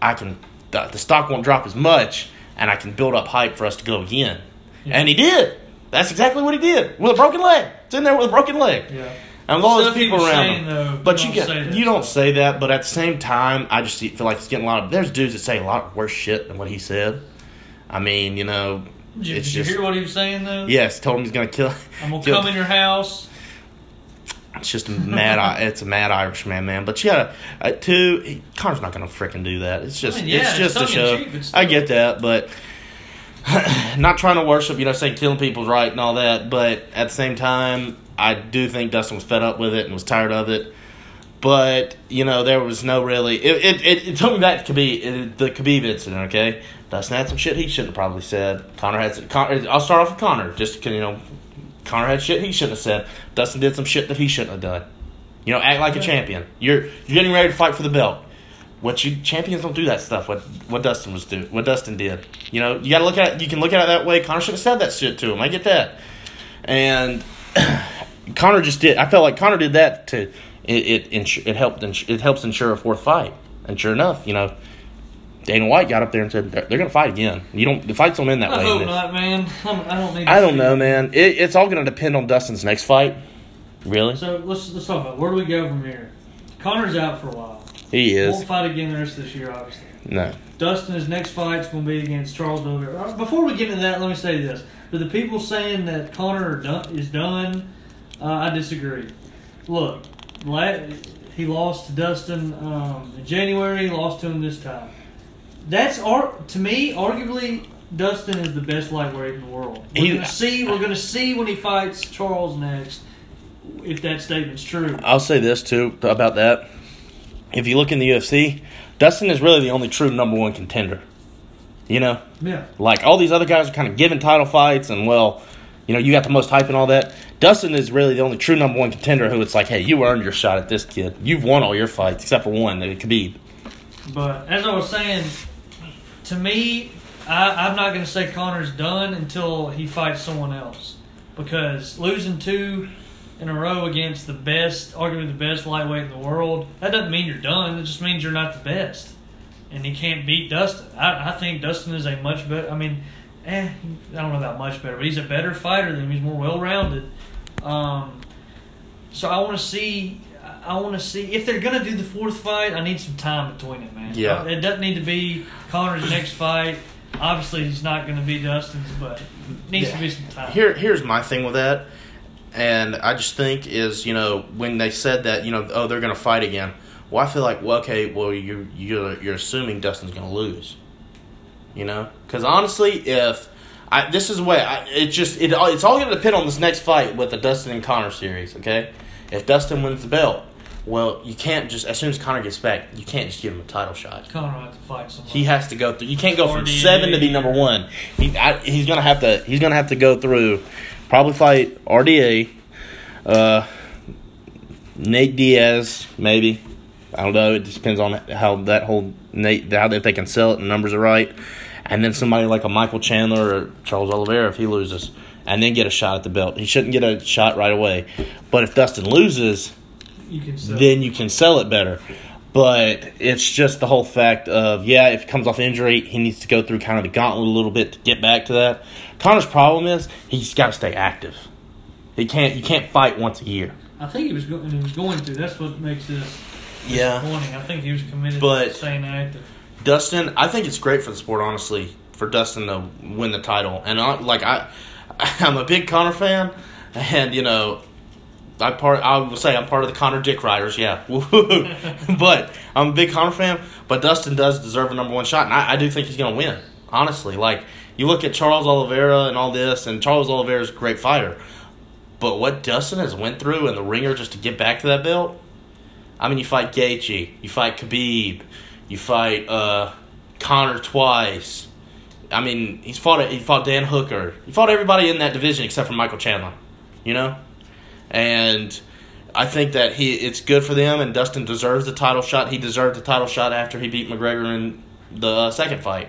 I can the, the stock won't drop as much and I can build up hype for us to go again. Yeah. And he did. That's exactly what he did. With a broken leg. It's in there with a broken leg. Yeah. And all those people around saying, him. though, but you you don't get say that you don't say that, but at the same time, I just feel like it's getting a lot of there's dudes that say a lot worse shit than what he said. I mean, you know, Did, you, it's did you just hear what he was saying though? yes, told him he's gonna kill. (laughs) I'm gonna kill- come in your house. It's just a mad. It's a mad Irishman, man. But yeah, uh, two. He, Conor's not gonna freaking do that. It's just. I mean, yeah, it's just a show. still. I get that, but (clears throat) not trying to worship. You know, saying killing people's right and all that. But at the same time, I do think Dustin was fed up with it and was tired of it. But you know, there was no really. It it, it, it took me back to Khabib, the Khabib incident. Okay, Dustin had some shit he shouldn't have probably said. Conor had. Some, Conor, I'll start off with Conor. Just you know, Conor had shit he shouldn't have said. Dustin did some shit that he shouldn't have done. You know, act like a champion. You're you're getting ready to fight for the belt. What you champions don't do that stuff. What what Dustin was do. What Dustin did. You know, you got to look at it. You can look at it that way. Conor should have said that shit to him. I get that. And (clears throat) Conor just did. I felt like Conor did that to it. It it helped. It helps ensure a fourth fight. And sure enough, you know, Dana White got up there and said they're, they're going to fight again. You don't. The fights don't end that I way. hope not, man. I'm, (laughs) I don't need. To I don't know, it. man. It, it's all going to depend on Dustin's next fight. Really, So let's let's talk about where do we go from here. Conor's out for a while. he is. Won't fight again the rest of this year, obviously. No. Dustin's next fight's going to be against Charles Oliveira. Before we get into that, let me say this: for the people saying that Conor done, is done, uh, I disagree. Look, he lost to Dustin um, in January. Lost to him this time. That's ar- to me, arguably, Dustin is the best lightweight in the world. We're He- to see. We're going to see when he fights Charles next if that statement's true. I'll say this too about that. If you look in the UFC, Dustin is really the only true number one contender. You know, Yeah. like all these other guys are kind of given title fights, and well, you know, you got the most hype and all that. Dustin is really the only true number one contender who it's like, hey, you earned your shot at this kid. You've won all your fights except for one, the Khabib. But as I was saying, to me, I, I'm not going to say Conor's done until he fights someone else. Because losing two in a row against the best, arguably the best lightweight in the world, that doesn't mean you're done. It just means you're not the best. And he can't beat Dustin. I, I think Dustin is a much better, I mean, eh, I don't know about much better, but he's a better fighter than him. He's more well rounded. Um, so I want to see. I want to see if they're gonna do the fourth fight. I need some time between it, man. Yeah. it doesn't need to be Conor's next fight. Obviously, he's not going to be Dustin's, but needs to be some time. Here, here's my thing with that, and I just think is you know when they said that you know oh they're gonna fight again. Well, I feel like well okay well you you're you're assuming Dustin's gonna lose. You know, because honestly, if I this is the way I, it just it it's all gonna depend on this next fight with the Dustin and Conor series. Okay, if Dustin wins the belt, well you can't just as soon as Conor gets back, you can't just give him a title shot. Conor have to fight someone. He has to go through. You can't go from seven to be number one. He I, he's gonna have to. He's gonna have to go through. Probably fight RDA, uh, Nate Diaz, maybe. I don't know. It just depends on how that whole Nate how if they can sell it and numbers are right, and then somebody like a Michael Chandler or Charles Oliveira if he loses, and then get a shot at the belt. He shouldn't get a shot right away. But if Dustin loses, you can sell. then you can sell it better. But it's just the whole fact of yeah, if he comes off injury, he needs to go through kind of the gauntlet a little bit to get back to that. Conor's problem is he's got to stay active. He can't you can't fight once a year. I think he was going. He was going to. That's what makes this Yeah. disappointing. I think he was committed But- to staying active. Dustin, I think it's great for the sport, honestly, for Dustin to win the title. And I, like I, (laughs) I'm a big Conor fan, and you know, I part I will say I'm part of the Conor Dick Riders, yeah. (laughs) but I'm a big Conor fan. But Dustin does deserve a number one shot, and I, I do think he's going to win. Honestly, like you look at Charles Oliveira and all this, and Charles Oliveira is a great fighter. But what Dustin has went through in the ringer just to get back to that belt, I mean, you fight Gaethje, you fight Khabib, you fight uh, Conor twice. I mean, he's fought he fought Dan Hooker. He fought everybody in that division except for Michael Chandler. You know, and I think that he it's good for them. And Dustin deserves the title shot. He deserved the title shot after he beat McGregor in the uh, second fight.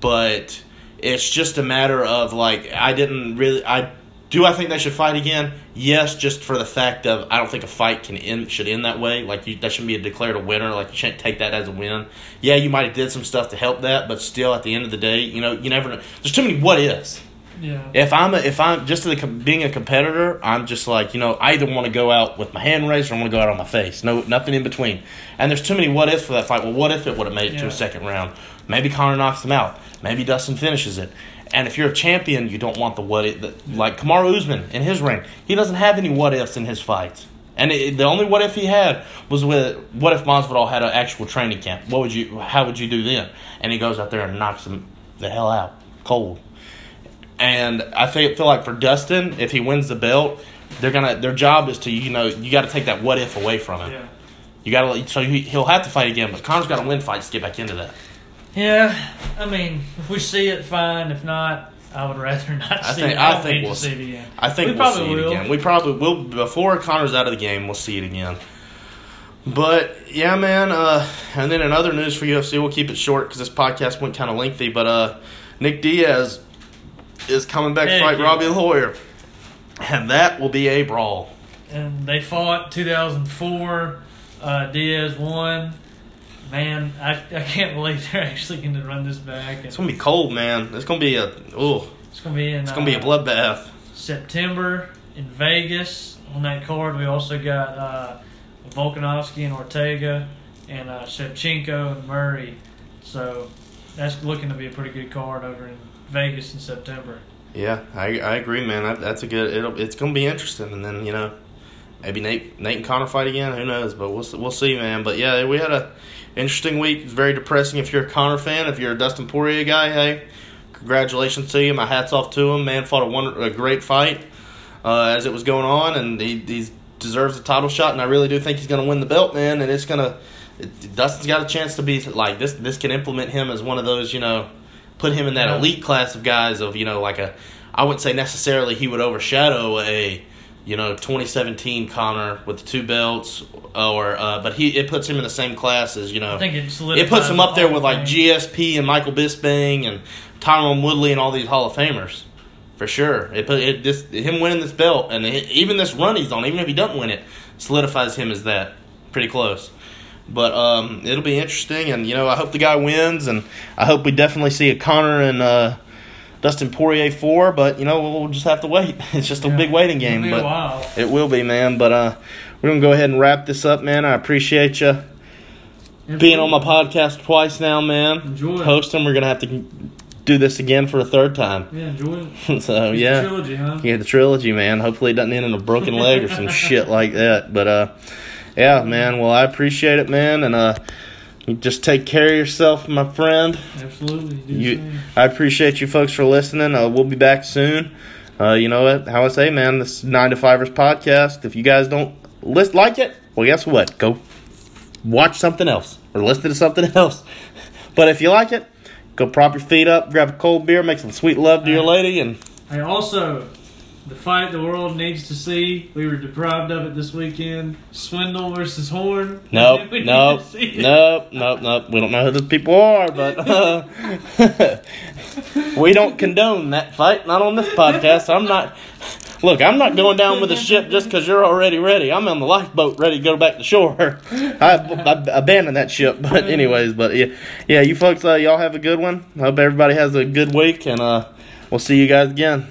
But it's just a matter of like I didn't really I do I think they should fight again? Yes, just for the fact of I don't think a fight can end should end that way. Like you, that shouldn't be a declared a winner. Like you shouldn't take that as a win. Yeah, you might have did some stuff to help that, but still, at the end of the day, you know, you never know. There's too many what ifs. Yeah. If I'm a, if I'm just the, being a competitor, I'm just like you know I either want to go out with my hand raised or I want to go out on my face. No, nothing in between. And there's too many what ifs for that fight. Well, what if it would have made it to a second round? Maybe Conor knocks him out. Maybe Dustin finishes it. And if you're a champion, you don't want the what if. the- Like Kamaru Usman in his ring, he doesn't have any what ifs in his fights. And it, the only what if he had was with what if Masvidal had an actual training camp? What would you? How would you do then? And he goes out there and knocks him the hell out cold. And I think feel like for Dustin, if he wins the belt, they're gonna their job is to you know you got to take that what if away from him. Yeah. You got to so he, he'll have to fight again, but Conor's got to win fights to get back into that. Yeah. I mean, if we see it, fine. If not, I would rather (laughs) not I see think- it. I don't think we'll see it again. I think We we will probably see it will. again. We probably will before Conor's out of the game. We'll see it again. But yeah, man. Uh, and then in other news for UFC, we'll keep it short because this podcast went kind of lengthy. But uh, Nick Diaz is coming back to fight yeah. Robbie Lawler, and that will be a brawl. And they fought 2004. Uh, Diaz won. Man, I, I can't believe (laughs) they're actually going to run this back. And It's gonna be cold, man. It's gonna be a oh, it's going to be in it's gonna be a uh, bloodbath. September in Vegas. On that card, we also got uh, Volkanovski and Ortega, and uh, Shevchenko and Murray. So that's looking to be a pretty good card over in Vegas in September. Yeah, I I agree, man. That, that's a good. It'll, it's gonna be interesting, and then you know, maybe Nate Nate and Conor fight again. Who knows? But we'll see- we'll see, man. But yeah, we had a interesting week. It's very depressing if you're a Conor fan. If you're a Dustin Poirier guy, hey, congratulations to you. My hats off to him. Man, fought a one a great fight uh, as it was going on, and he he deserves a title shot. And I really do think he's gonna win the belt, man. And it's gonna. It, Dustin's got a chance to be like this. This can implement him as one of those, you know, put him in that elite class of guys of you know like a I wouldn't say necessarily he would overshadow a you know 2017 Conor with two belts or uh, but he it puts him in the same class as you know I think it it puts him up there with like GSP and Michael Bisping and Tyron Woodley and all these Hall of Famers for sure. It put it this him winning this belt and it, even this run he's on even if he doesn't win it solidifies him as that pretty close. But um, it'll be interesting, and you know I hope the guy wins, and I hope we definitely see a Conor and uh, Dustin Poirier four. But you know we'll just have to wait. (laughs) It's just a big waiting game, It'll be a but while. it will be, man. But uh, we're gonna go ahead and wrap this up, man. I appreciate you being on my podcast twice now, man. Enjoy. Hosting, we're gonna have to do this again for a third time. Yeah, enjoy it. (laughs) so It's yeah, trilogy, huh? yeah, the trilogy, man. Hopefully it doesn't end in a broken leg or some (laughs) shit like that. But uh, yeah, man. Well, I appreciate it, man, and uh, you just take care of yourself, my friend. Absolutely. Do You, same. I appreciate you folks for listening. Uh, we'll be back soon. Uh, you know what? How I say, man, this nine to fivers podcast. If you guys don't list like it, well, guess what? Go watch something else or listen to something (laughs) else. But if you like it, go prop your feet up, grab a cold beer, make some sweet love to your lady, and Hey, also, the fight the world needs to see. We were deprived of it this weekend. Swindle versus Horn. nope, (laughs) nope, to see it. nope, nope, nope. We don't know who those people are, but uh, (laughs) we don't condone that fight. Not on this podcast. I'm not. Look, I'm not going down with the ship just because you're already ready. I'm on the lifeboat ready to go back to shore. (laughs) I, I abandoned that ship, but anyways, but yeah, yeah. You folks, uh, y'all have a good one. Hope everybody has a good week, and uh, we'll see you guys again.